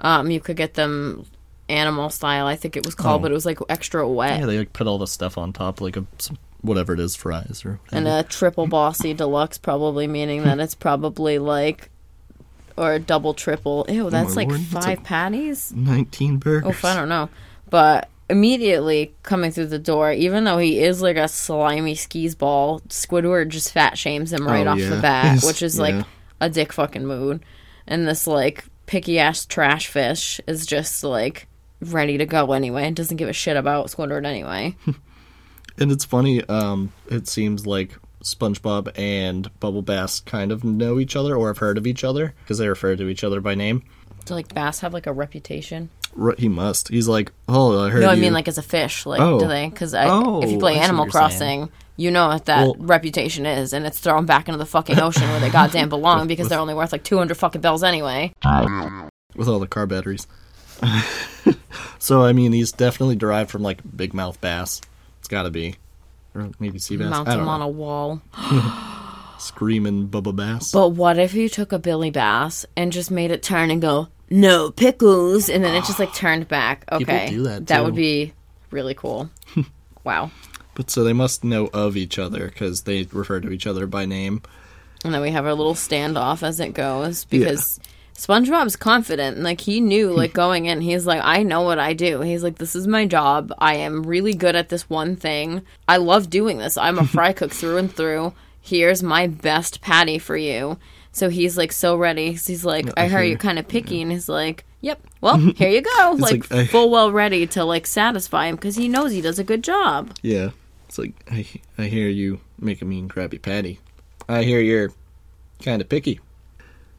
Um, you could get them animal style. I think it was called, Oh. but it was like extra wet. Yeah, they like put all the stuff on top, like a some, whatever it is, fries or. and a triple bossy deluxe, probably meaning that it's probably like, or a double triple. Ew, oh, that's my like lord, that's five like- patties. Nineteen burgers. Oh, I don't know. But immediately coming through the door, even though he is like a slimy skis ball, Squidward just fat shames him right Oh, off yeah. the bat, He's- which is yeah. like a dick fucking mood. And this like picky ass trash fish is just like ready to go anyway and doesn't give a shit about Squidward anyway. And it's funny. Um, it seems like SpongeBob and Bubble Bass kind of know each other or have heard of each other because they refer to each other by name. Do like bass have like a reputation? He must. He's like, oh, I heard. No, I you." mean like as a fish. Like Oh. do they? Because Oh, if you play Animal you're saying. Crossing, you know what that Well- reputation is, and it's thrown back into the fucking ocean where they goddamn belong because they're only worth like two hundred fucking bells anyway. with all the car batteries. so I mean, he's definitely derived from like big mouth bass. It's got to be, or maybe sea bass. Mount him on a wall. Screaming Bubba Bass. But what if you took a Billy Bass and just made it turn and go, no pickles, and then it just like turned back? Okay, do that, that would be really cool. wow. But so they must know of each other because they refer to each other by name. And then we have our little standoff as it goes because SpongeBob's confident. Like he knew, like going in, he's like, I know what I do. He's like, this is my job. I am really good at this one thing. I love doing this. I'm a fry cook through and through. Here's my best patty for you. So he's like so ready. He's like, I heard hear- you're kind of picky, and he's like, Yep. Well, here you go. like, like, I- full well ready to like satisfy him because he knows he does a good job. Yeah, it's like I I hear you make a mean Krabby Patty. I hear you're kind of picky.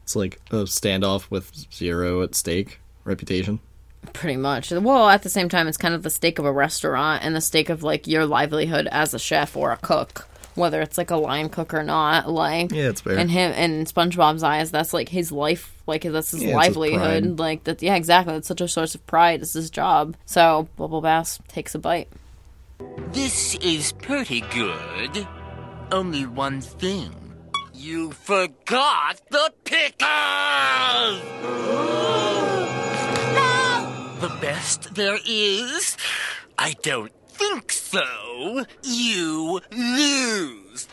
It's like a standoff with zero at stake reputation. Pretty much. Well, at the same time, it's kind of the stake of a restaurant and the stake of like your livelihood as a chef or a cook. whether it's like a line cook or not. Like, Yeah, it's fair. And him and SpongeBob's eyes, that's like his life. Like that's his Yeah, it's his livelihood. pride. like that. Yeah, exactly. It's such a source of pride. It's his job. So Bubble Bass takes a bite. This is pretty good. Only one thing. You forgot the pickles! no! The best there is? I don't think so. You lose.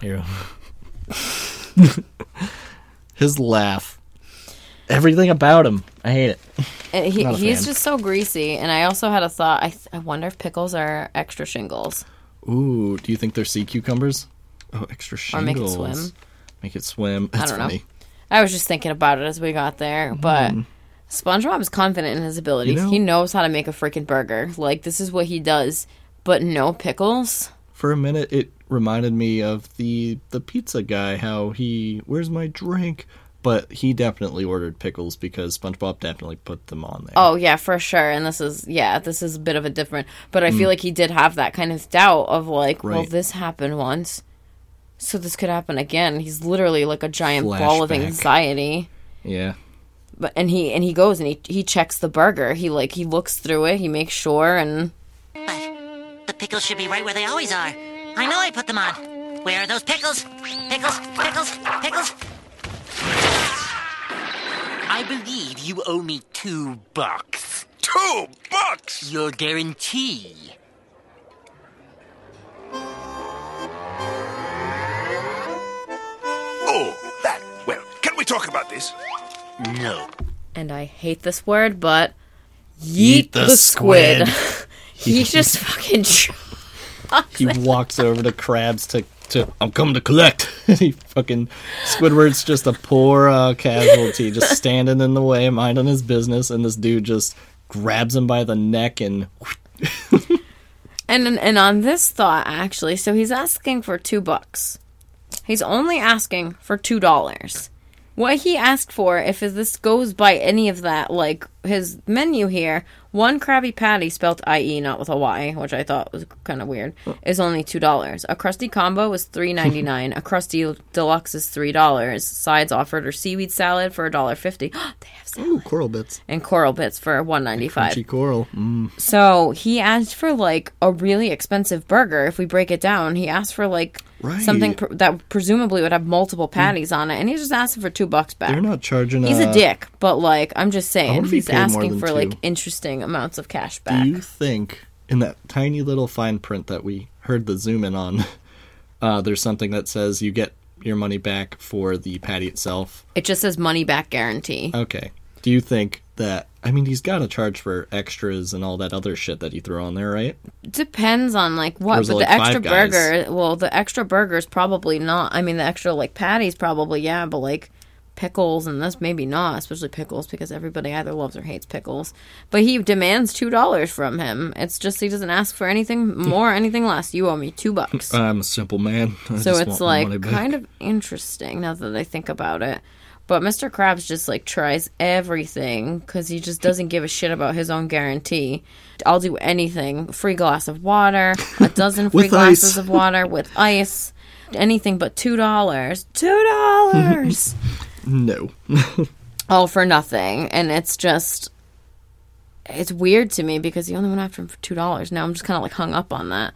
Here. His laugh. Everything about him. I hate it. And he, he's fan. just so greasy. And I also had a thought. I, th- I wonder if pickles are extra shingles Ooh, do you think they're sea cucumbers? Oh, extra shingles. or shingles. make it swim. Make it swim. That's don't know. I was just thinking about it as we got there, but hmm. SpongeBob is confident in his abilities. You know- he knows how to make a freaking burger. Like this is what he does. But no pickles. For a minute, it reminded me of the the pizza guy. How he, where's my drink? But he definitely ordered pickles because SpongeBob definitely put them on there. Oh yeah, for sure. And this is yeah, this is a bit of a different. But I feel like he did have that kind of doubt of like, well, Hmm. This happened once, so this could happen again. He's literally like a giant ball of anxiety. Yeah. But and he and he goes and he he checks the burger. He like he looks through it. He makes sure and But the pickles should be right where they always are. I know I put them on. Where are those pickles? Pickles, pickles, pickles. I believe you owe me two bucks. Two bucks! Your guarantee. Oh, that. Well, can we talk about this? No. and I hate this word, but Yeet yeet the the, squid. squid. he just fucking. He walks over to Krabs to, to I'm coming to collect. he fucking Squidward's just a poor uh, casualty, just standing in the way, minding his business, and this dude just grabs him by the neck and And and on this thought, actually, so he's asking for two bucks. He's only asking for two dollars. What he asked for, if this goes by any of that, like his menu here, one Krabby Patty spelt I-E, not with a Y, which I thought was kind of weird, is only two dollars. A crusty combo is three ninety nine. a crusty deluxe is three dollars. Sides offered are seaweed salad for a dollar fifty. they have salad ooh, coral bits, and coral bits for one ninety five. crunchy coral. Mm. So he asked for like a really expensive burger. If we break it down, he asked for like Right. something pr- that presumably would have multiple patties on it, and he's just asking for two bucks back. They're not charging. He's uh, a dick, but like I'm just saying, he's asking for two. like interesting amounts of cash back. Do you think in that tiny little fine print that we heard the zoom in on, uh, there's something that says you get your money back for the patty itself? It just says money back guarantee. Okay. Do you think that? I mean, he's got to charge for extras and all that other shit that he threw on there, right? Depends on like what, but like the extra Five Guys? burger. Well, the extra burger's probably not. I mean, the extra like patties probably yeah, but like pickles and this maybe not, especially pickles because everybody either loves or hates pickles. But he demands two dollars from him. It's just he doesn't ask for anything hmm. more, anything less. You owe me two bucks. I'm a simple man. I so it's like kind of interesting now that I think about it. But Mr. Krabs just like tries everything because he just doesn't give a shit about his own guarantee. I'll do anything. Free glass of water, a dozen free glasses ice. of water with ice, anything but two dollars. Two dollars. no. all for nothing, and it's just. It's weird to me because he only went after him for two dollars. Now I'm just kind of like hung up on that.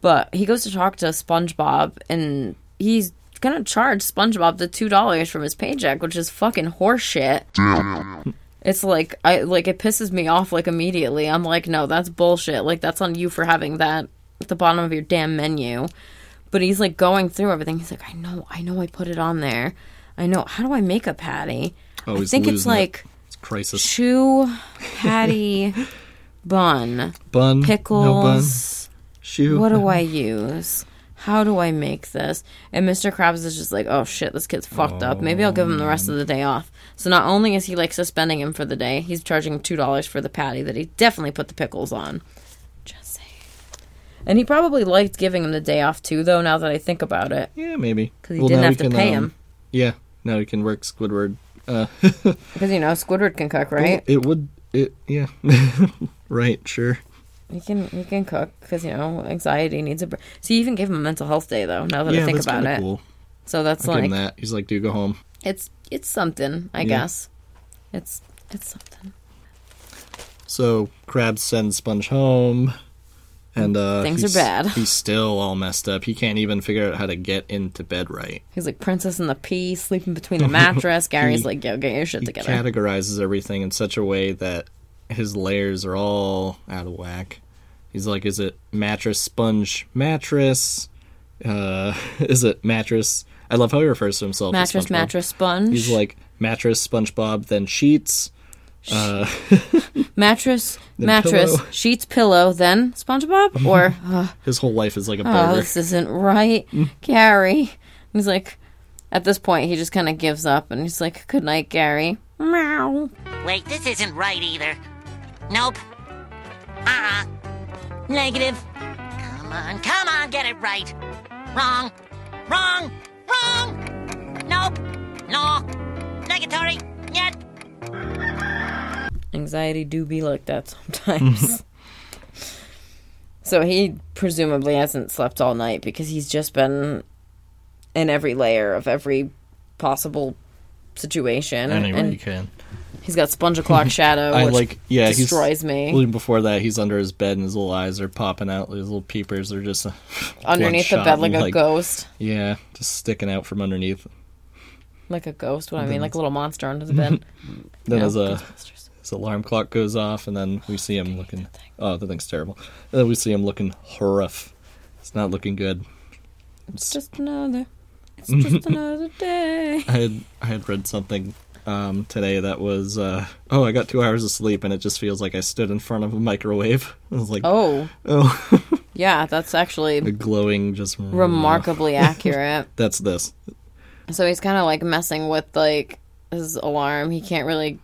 But he goes to talk to SpongeBob, and he's gonna charge SpongeBob the two dollars from his paycheck, which is fucking horseshit. It's like I like it pisses me off like immediately. I'm like, no, that's bullshit. Like that's on you for having that at the bottom of your damn menu. But he's like going through everything. He's like, I know, I know, I put it on there. I know. How do I make a patty? Oh, I think it's losing it. like It's crisis. shoe patty bun Bun. No bun. pickles. Shoe. what do I use? How do I make this? And Mr. Krabs is just like, oh shit, this kid's fucked up. Maybe I'll give him the rest of the day off. So not only is he like suspending him for the day, he's charging him two dollars for the patty that he definitely put the pickles on. Just saying. And he probably liked giving him the day off too, though. Now that I think about it, Yeah, maybe. because he didn't now have to can, pay um, him. Yeah. Now he can work Squidward. Uh, Because you know Squidward can cook, right? It would. It. Yeah. right. Sure. He can he can cook because you know anxiety needs a. br- So you even gave him a mental health day though. Now that I yeah, think that's about it, cool. so that's I him like that. He's like, dude, go home. it's it's something. I Yeah. guess it's it's something. So Krabs sends Sponge home, and uh, Things are bad. He's still all messed up. He can't even figure out how to get into bed right. He's like Princess and the Pea sleeping between the mattress. Gary's He- like, yo, get your shit He together. categorizes everything in such a way that his layers are all out of whack. He's like, is it mattress, sponge, mattress? Uh, is it mattress? I love how he refers to himself. mattress, SpongeBob. mattress, sponge. He's like mattress, SpongeBob, then sheets. Uh, mattress, Then mattress, pillow. sheets, pillow, then SpongeBob. Or uh, his whole life is like a oh, this isn't right, Gary. He's like, at this point, he just kind of gives up and he's like, good night, Gary. Meow. Wait, this isn't right either. Nope. Uh-uh. Negative. Come on, come on, get it right. Wrong. Wrong. Wrong. Nope. No. Negatory. Yet. Anxiety do be like that sometimes. so he presumably hasn't slept all night because he's just been in every layer of every possible situation. Anywhere and you can. He's got Sponge O'Clock Shadow, I which like, yeah, destroys me. Even before that, he's under his bed and his little eyes are popping out. His little peepers are just uh, underneath the bed like a ghost. Yeah, just sticking out from underneath. Like a ghost, what I mean, like a little monster under the bed. Then his, know, uh, his alarm clock goes off, and then we see him looking. Oh, the thing's terrible. And then we see him looking rough. It's not looking good. It's just another. It's just another day. I had I had read something um, today that was uh, oh I got two hours of sleep and it just feels like I stood in front of a microwave. I was like Oh, oh yeah, that's actually a glowing just remarkably accurate. That's this. So he's kind of like messing with like his alarm. He can't really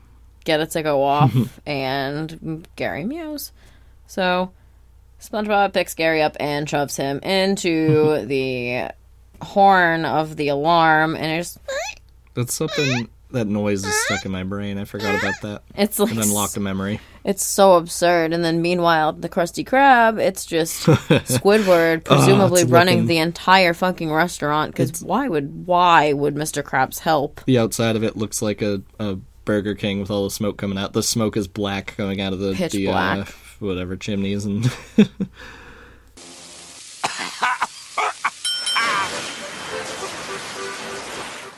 get it to go off, and Gary meows. So SpongeBob picks Gary up and shoves him into the horn of the alarm, and it's That's something that noise is stuck in my brain. I forgot about that. it's like And unlocked a memory. it's so absurd. And then meanwhile, the Krusty Krab, it's just Squidward, presumably it's running looking- the entire fucking restaurant. Because why would why would Mr. Krabs help? The outside of it looks like a, a Burger King with all the smoke coming out. The smoke is black coming out of the, Pitch the Uh, whatever chimneys and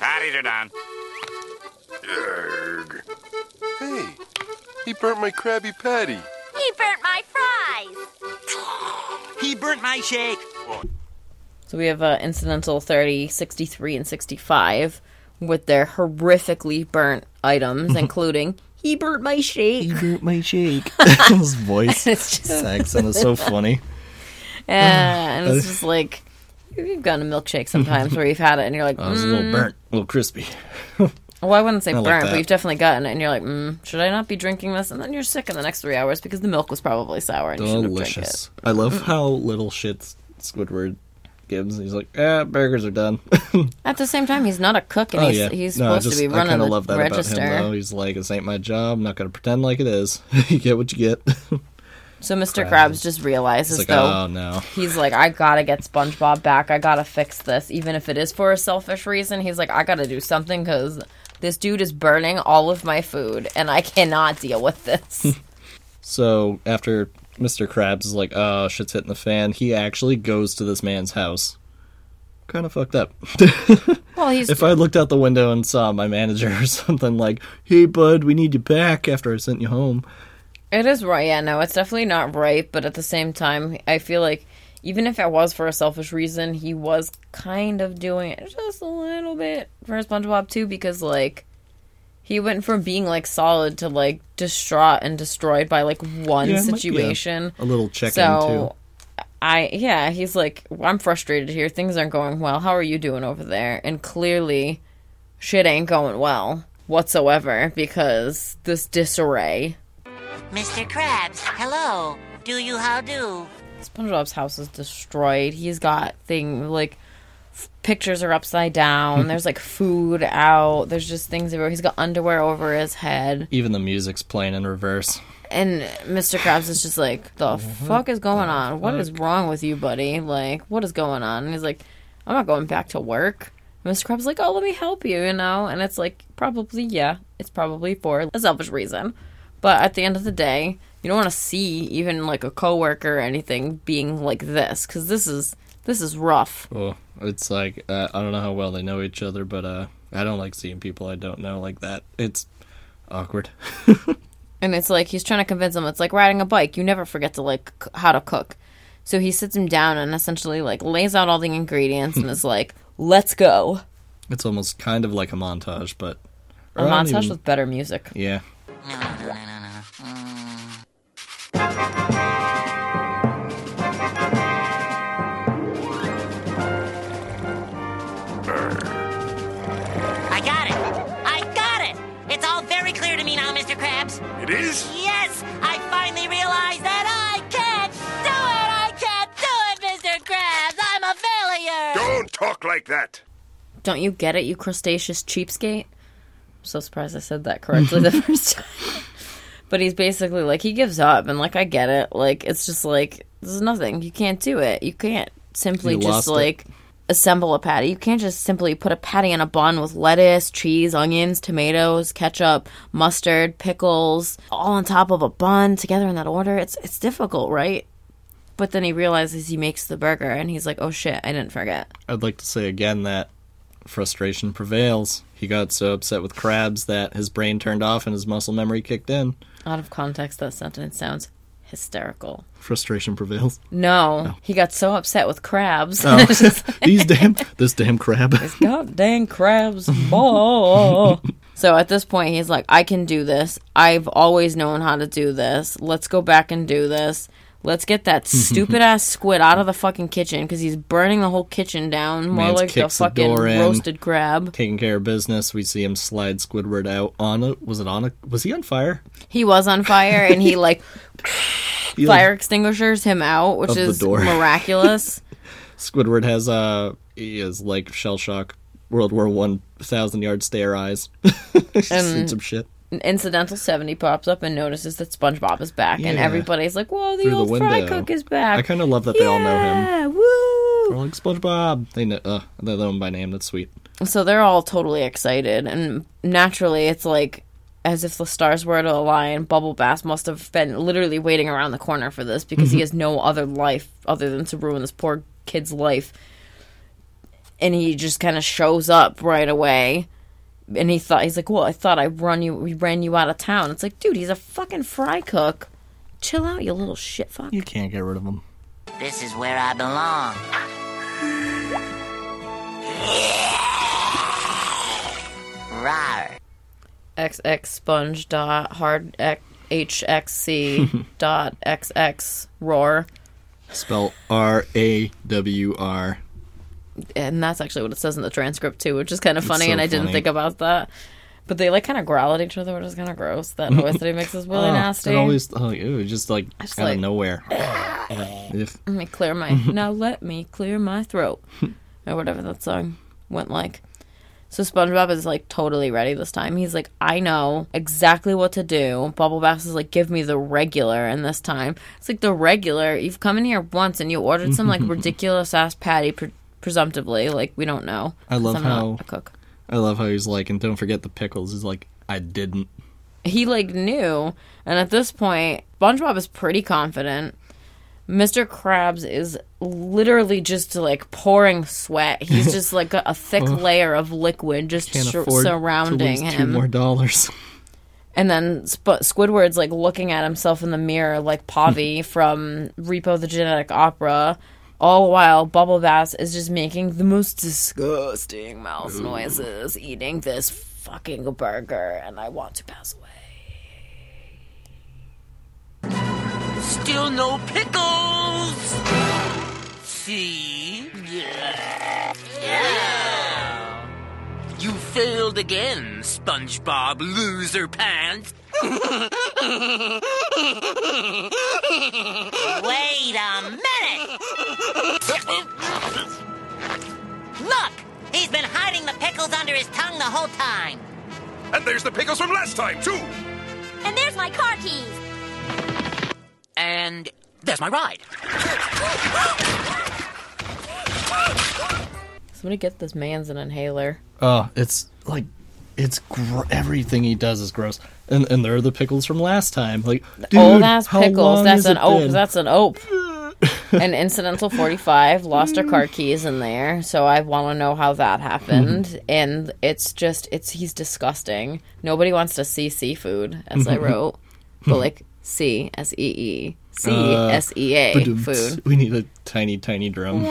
Patties are done. Hey, he burnt my Krabby Patty. He burnt my fries. He burnt my shake. So we have uh, incidental 30, 63, and 65 with their horrifically burnt items, including he burnt my shake. He burnt my shake. His voice, It's just, his accent is so funny. yeah, and it's just like you've gotten a milkshake sometimes where you've had it and you're like, Oh, it was a mm. little burnt, a little crispy. Well, I wouldn't say I burnt, but you've definitely gotten it and you're like, mm, should I not be drinking this? And then you're sick in the next three hours because the milk was probably sour and you have it. Delicious. I love how little shit Squidward gives. He's like, "Yeah, burgers are done." At the same time, he's not a cook and oh he's, yeah, he's No, supposed just- to be running kind the love that register. about him. Though he's like, "This ain't my job. I'm not gonna pretend like it is. you get what you get." so Mr. Krabs. Krabs just realizes like, though "Oh no." he's like, I gotta get SpongeBob back. I gotta fix this, even if it is for a selfish reason. He's like, I gotta do something because this dude is burning all of my food, and I cannot deal with this. So after Mr. Krabs is like, "Oh, shit's hitting the fan," he actually goes to this man's house. Kind of fucked up. well, he's if I looked out the window and saw my manager or something like, "Hey, bud, we need you back after I sent you home," it is right. Yeah, no, it's definitely not right. But at the same time, I feel like even if it was for a selfish reason, he was kind of doing it just a little bit for SpongeBob too, because like. He went from being like solid to like distraught and destroyed by like one Yeah, it might be a- situation. a little check-in So, I yeah, he's like, I'm frustrated here. Things aren't going well. How are you doing over there? And clearly, shit ain't going well whatsoever because this disarray. Mr. Krabs, hello. Do you how do? SpongeBob's house is destroyed. He's got thing like f- pictures are upside down. There's like food out. There's just things everywhere. He's got underwear over his head. Even the music's playing in reverse. And Mr. Krabs is just like, the fuck is going on? What is wrong with you, buddy? Like, what is going on? And he's like, I'm not going back to work. And Mr. Krabs is like, oh, let me help you, you know? And it's like, probably, yeah, it's probably for a selfish reason. But at the end of the day, you don't want to see even like a coworker or anything being like this because this is this is rough. Well, it's like uh, I don't know how well they know each other, but uh, I don't like seeing people I don't know like that. It's awkward. And it's like he's trying to convince him it's like riding a bike. You never forget to like c- how to cook. So he sits him down and essentially like lays out all the ingredients and is like, "Let's go." It's almost kind of like a montage, but A or I don't montage even- with better music. yeah. I got it. I got it. It's all very clear to me now, Mr. Krabs. It is? Yes, I finally realized that I can't do it. I can't do it, Mr. Krabs. I'm a failure. Don't talk like that. Don't you get it, you crustaceous cheapskate? I'm so surprised I said that correctly the first time. But he's basically like he gives up and like I get it. Like it's just like there's nothing. You can't do it. You can't simply You just lost it. like assemble a patty. You can't just simply put a patty in a bun with lettuce, cheese, onions, tomatoes, ketchup, mustard, pickles, all on top of a bun together in that order. It's it's difficult, right? But then he realizes he makes the burger and he's like, "Oh shit, I didn't forget." I'd like to say again that frustration prevails. He got so upset with crabs that his brain turned off and his muscle memory kicked in. Out of context, that sentence sounds hysterical. Frustration prevails. No, he got so upset with crabs. Oh, these damn, this damn crab. God dang crabs so at this point, he's like, I can do this. I've always known how to do this. Let's go back and do this. Let's get that stupid ass squid out of the fucking kitchen because he's burning the whole kitchen down. More Mans like the kicks the fucking door in. roasted crab. Taking care of business, we see him slide Squidward out on a. Was it on a? Was he on fire? He was on fire and he like He, like, fire extinguishers him out, which Of the is door. miraculous. Squidward has uh he is like shell shock World War One thousand yard stare eyes. He's seen And- some shit. Incidental 70 pops up and notices that SpongeBob is back, and everybody's like, "Whoa, the Through the old fry cook is back!" I kind of love that they all know him. Yeah, woo! They're like SpongeBob. They know. Uh, they know him by name. That's sweet. So they're all totally excited, and naturally, it's like as if the stars were to align. Bubble Bass must have been literally waiting around the corner for this because he has no other life other than to ruin this poor kid's life. And he just kind of shows up right away. And he thought he's like, "Well, I thought I run you, we ran you out of town." It's like, dude, he's a fucking fry cook. Chill out, you little shit fuck. You can't get rid of him. This is where I belong. Rawr. xx sponge dot hard x hxc dot xx roar Spell R A W R. and that's actually what it says in the transcript too which is kind of funny so and i didn't funny. think about that but they like kind of growl at each other which is kind of gross that noise that he makes is really Oh, nasty It always oh ew, just like Just out like- of nowhere. Let me clear my now let me clear my throat or whatever that song went like so SpongeBob is like totally ready this time. He's like, I know exactly what to do. Bubble Bass is like, give me the regular, and this time it's like the regular. You've come in here once and you ordered some like ridiculous ass patty, pre- presumptively. Like we don't know. I love I'm how- a cook. I love how he's like, and don't forget the pickles. He's like, I didn't. he like knew and at this point spongebob is pretty confident mr krabs is literally just like pouring sweat he's just like a, a thick oh. layer of liquid just Can't sur- afford to surrounding lose two him more dollars. and then Sp- squidward's like looking at himself in the mirror like pavi from repo the genetic opera all while bubble bass is just making the most disgusting mouth noises eating this fucking burger and i want to pass away Still no pickles! See? Yeah. You failed again, SpongeBob loser pants. Wait a minute! Look! He's been hiding the pickles under his tongue the whole time. And there's the pickles from last time, too. And there's my car keys. and there's my ride. Somebody get this man's an inhaler. Oh, it's like it's gr- everything he does is gross. And and there are the pickles from last time. Like dude, Old ass pickles. That's an it ope. been? That's an ope. An incidental 45 lost her car keys in there, so I want to know how that happened. and it's just, it's he's disgusting. Nobody wants to see seafood, as I wrote, but like C S E E C uh, S E A Ba-dum-ts. food. We need a tiny, tiny drum.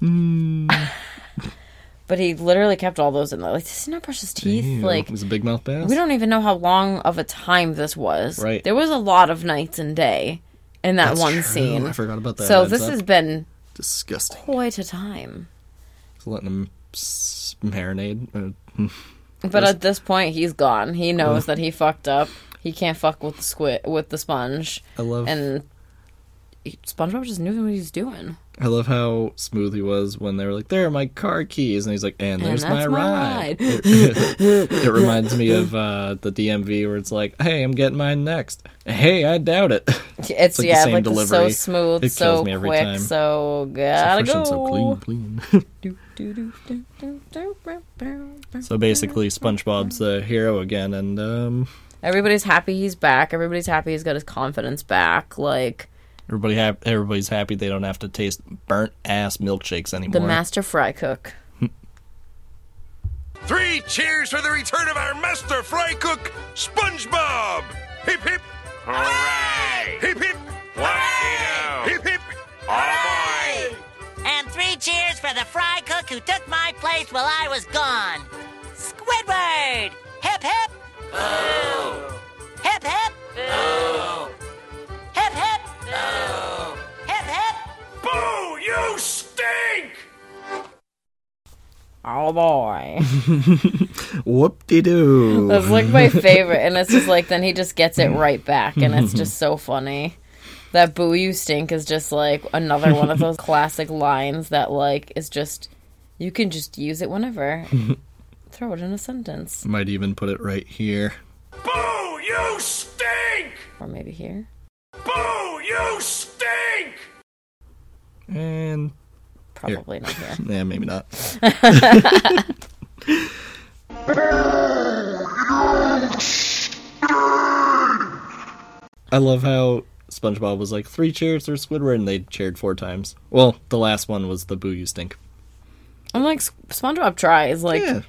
Mm. But he literally kept all those in there. Like, does he not brush his teeth? Ew, Like, it was a big mouth bass. we don't even know how long of a time this was. Right. There was a lot of nights and day in that That's one true. scene. I forgot about that. So this up. has been disgusting. quite a time. Just letting him s- marinate. Uh, But at this point, he's gone. He knows that he fucked up. He can't fuck with the squid with the sponge, I love. and he- SpongeBob just knew what he was doing. I love how smooth he was when they were like, "There are my car keys," and he's like, "And there's my, my ride." ride. it reminds me of uh, the DMV where it's like, "Hey, I'm getting mine next." Hey, I doubt it. It's, like the yeah, same like it's so smooth, It so kills me every quick, time. so so gotta fresh go. and so clean, clean. so basically, SpongeBob's the hero again, and um, Everybody's happy he's back. Everybody's happy he's got his confidence back. Like everybody ha- everybody's happy they don't have to taste burnt ass milkshakes anymore. the master fry cook. Three cheers for the return of our master fry cook, SpongeBob! Hip hip! Hooray! Hip hip! Whoop-de-doo. Hip hip! Oh And three cheers for the fry cook who took my place while I was gone. Squidward! Hip hip! Hip hip! Hip hip! Hip hip! Boo! You stink! Oh boy, Whoop de doo. that's like my favorite, and it's just like then he just gets it right back, and it's just so funny. That "boo you stink" is just like another one of those classic lines that like is just you can just use it whenever. Throw it in a sentence, Might even put it right here. Boo! You stink! or maybe here. Boo! You stink! And Probably not here. yeah, maybe not. I love how SpongeBob was like three cheers for Squidward, and they cheered four times. Well, the last one was the "Boo You Stink." I'm like SpongeBob tries like. yeah,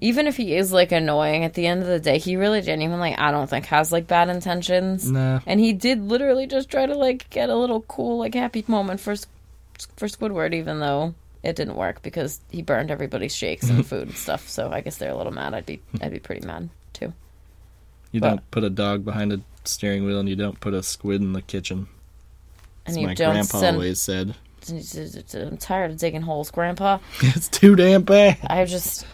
even if he is like annoying at the end of the day he really genuinely i don't think has like bad intentions Nah. and he did literally just try to like get a little cool like happy moment for for squidward even though it didn't work because he burned everybody's shakes and food and stuff so i guess they're a little mad i'd be i'd be pretty mad too you But- don't put a dog behind a steering wheel, and you don't put a squid in the kitchen. and As you my don't grandpa send always said. i'm tired of digging holes grandpa It's too damn bad. i just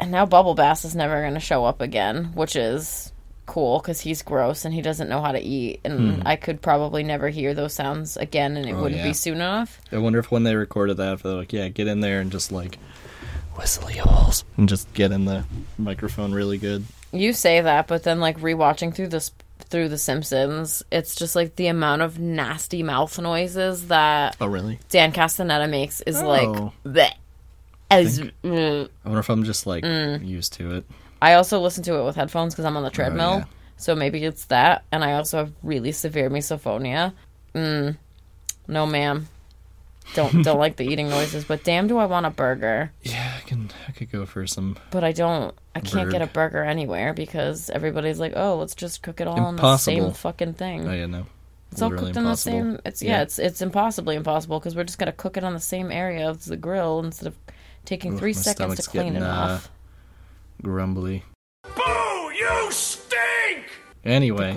and now bubble bass is never going to show up again which is cool because he's gross and he doesn't know how to eat and hmm. i could probably never hear those sounds again and it oh, wouldn't yeah. be soon enough I wonder if when they recorded that, if they're like, "Yeah, get in there and just like whistle holes and just get in the microphone really good." you say that but then like rewatching through this through the simpsons it's just like the amount of nasty mouth noises that Oh, really? Dan Castellaneta makes is like Oh. bleh. As, mm. I wonder if I'm just like used to it. i also listen to it with headphones because i'm on the treadmill Oh, yeah. so maybe it's that and i also have really severe misophonia mm. no ma'am don't don't like the eating noises but damn do i want a burger Yeah, I can. I could go for some. but I don't. I can't get a burger anywhere because everybody's like, "Oh, let's just cook it all in the same fucking thing." Oh yeah, no. it's all Literally cooked in the same. It's yeah, Yeah. it's it's impossibly impossible because we're just gonna cook it on the same area of the grill instead of taking Ugh, three seconds to stomach's clean it getting, uh, off. Grumbly. Boo! You stink! Anyway,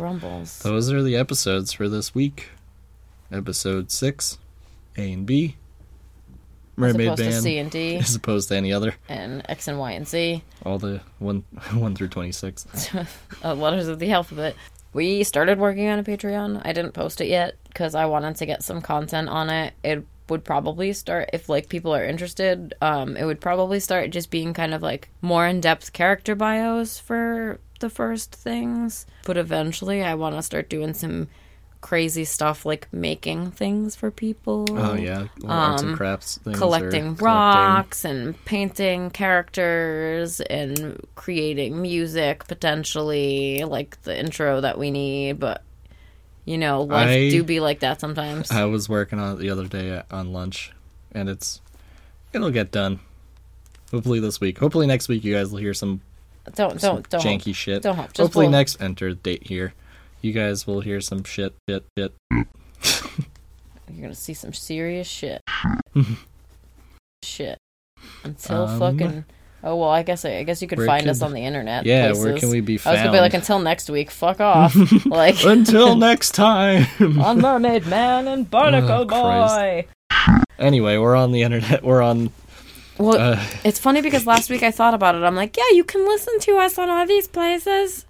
those are the episodes for this week. Episode six, A and B. As Mermaid opposed to Band. C and D As opposed to any other. and X and Y and Z, All the one one through twenty six. uh, letters of the alphabet. We started working on a Patreon. I didn't post it yet because I wanted to get some content on it. It would probably start if like people are interested. Um, it would probably start just being kind of like more in depth character bios for the first things. But eventually, I want to start doing some crazy stuff like making things for people. Oh yeah, little arts and crafts, Um, collecting collecting- rocks and painting characters and creating music potentially like the intro that we need but you know life I- do be like that sometimes I was working on it the other day on lunch, and it's it'll get done. Hopefully this week. Hopefully next week you guys will hear some don't don't don't janky shit. don't hope. Just Hopefully we'll- next enter date here, you guys will hear some shit, shit, shit. you're gonna see some serious shit shit until Um, fucking oh well i guess i guess you could where find us on the internet Yeah, where can we be found? i was gonna be like until next week fuck off like Until next time. on mermaid man and barnacle Oh, Christ. boy anyway, we're on the internet. We're on. Well, Uh, it's funny because last week I thought about it. I'm like, yeah, you can listen to us on all these places.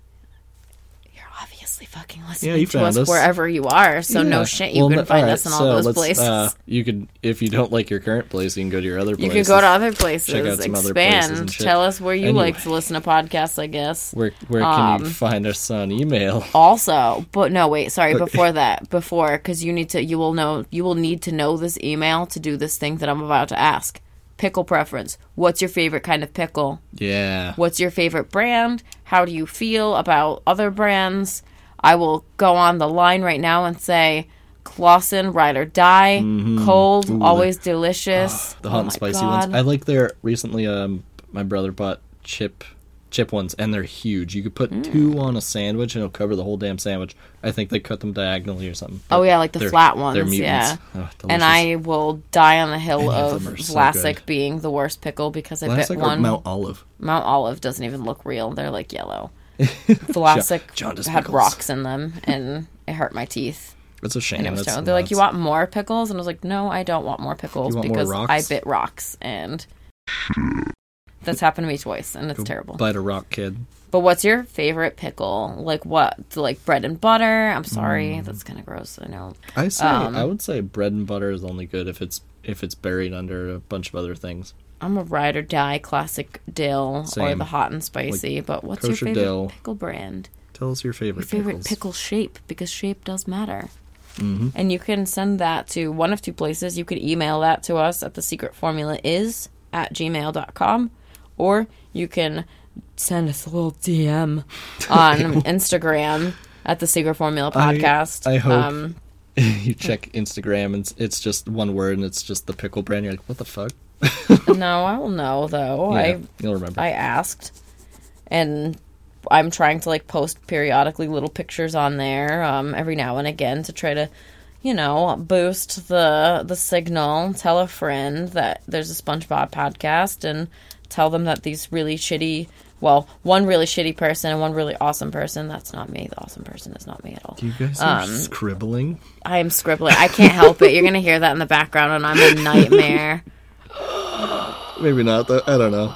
Obviously fucking listening you to us, us. wherever you are. So no shit, you Well, can no- find alright, us in all so those let's, places. Uh, you could, if you don't like your current place, you can go to your other you places. can go to other places, Check out some other places expand, tell us where you like to listen to podcasts. I guess. Where where can you Um, find us on email? Also, but no, wait, sorry. Before that, before because you need to, you will know, you will need to know this email to do this thing that I'm about to ask. Pickle preference. What's your favorite kind of pickle? Yeah. What's your favorite brand? How do you feel about other brands? I will go on the line right now and say Claussen, ride or die, cold, Mm-hmm. Ooh, always delicious. The Oh hot and spicy God. ones. I like their recently. Um, my brother bought chip chip ones, and they're huge. You could put Mm. two on a sandwich, and it'll cover the whole damn sandwich. I think they cut them diagonally or something. Oh yeah, like the flat ones. they're mutants. Yeah. Oh, and. I will die on the hill Any of of are so Vlasic being the worst pickle because I Classic bit or one. Mount Olive. Mount Olive doesn't even look real. They're like yellow. Vlasic jaundice had pickles. rocks in them, and it hurt my teeth. It's a shame. And it was. They're like, "You want more pickles?" And I was like, "No, I don't want more pickles want more because I bit rocks, and that's happened to me twice, and it's terrible." Bite a rock, kid. But what's your favorite pickle? Like what? Like bread and butter? I'm sorry, Mm. that's kind of gross. I know. I say Um, I would say bread and butter is only good if it's if it's buried under a bunch of other things. I'm a ride or die classic dill or the hot and spicy. but what's your favorite dill. pickle brand? Tell us your favorite. Your favorite pickles. pickle shape because shape does matter. Mm-hmm. And you can send that to one of two places. You could email that to us at the secret formula is at gmail.com or you can send us a little DM on Instagram at the secret formula podcast. I hope Um, you check Instagram and it's just one word and it's just the pickle brand. You're like, what the fuck? no, I will know though. Yeah, I you'll remember. I asked, and I'm trying to like post periodically little pictures on there um, every now and again to try to, you know, boost the the signal. Tell a friend that there's a SpongeBob podcast, and tell them that these really shitty. Well, one really shitty person and one really awesome person. That's not me. The awesome person is not me at all. you guys are um, scribbling. I am scribbling. I can't help it. You're gonna hear that in the background, and I'm a nightmare. Maybe not. Though. I don't know.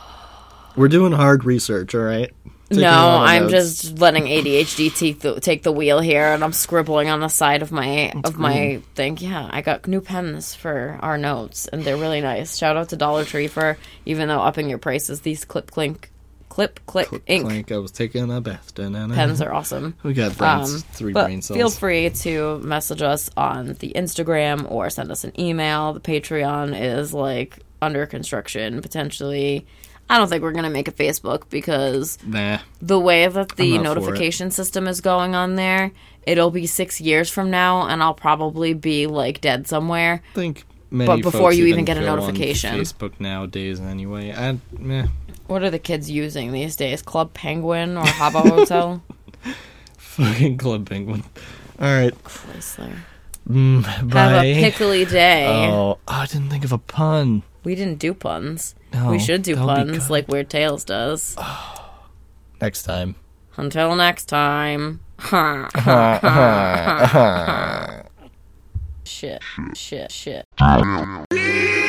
We're doing hard research. All right. Taking no, I'm notes. just letting ADHD take the, take the wheel here, and I'm scribbling on the side of my of my thing. Yeah, I got new pens for our notes, and they're really nice. Shout out to Dollar Tree for even though upping your prices. These clip clink, clip click ink Clank. I was taking a bath. Da-na-na. pens are awesome. We got brains. Um, three but brain cells. feel free to message us on the Instagram or send us an email. The Patreon is like under construction potentially. I don't think we're gonna make a Facebook because Nah. the way that the I'm not for it. notification system is going on there, it'll be six years from now, and I'll probably be like dead somewhere. I think But before you even get a notification. Facebook nowadays, anyway. I, meh. What are the kids using these days? Club Penguin or Habbo Hotel? Fucking Club Penguin. All right. Chrysler. Mm, Have a pickly day. Oh, I didn't think of a pun. We didn't do puns. No, we should do that would be puns like Weird Tales does. Next time. Until next time. shit, shit, shit. Yeah!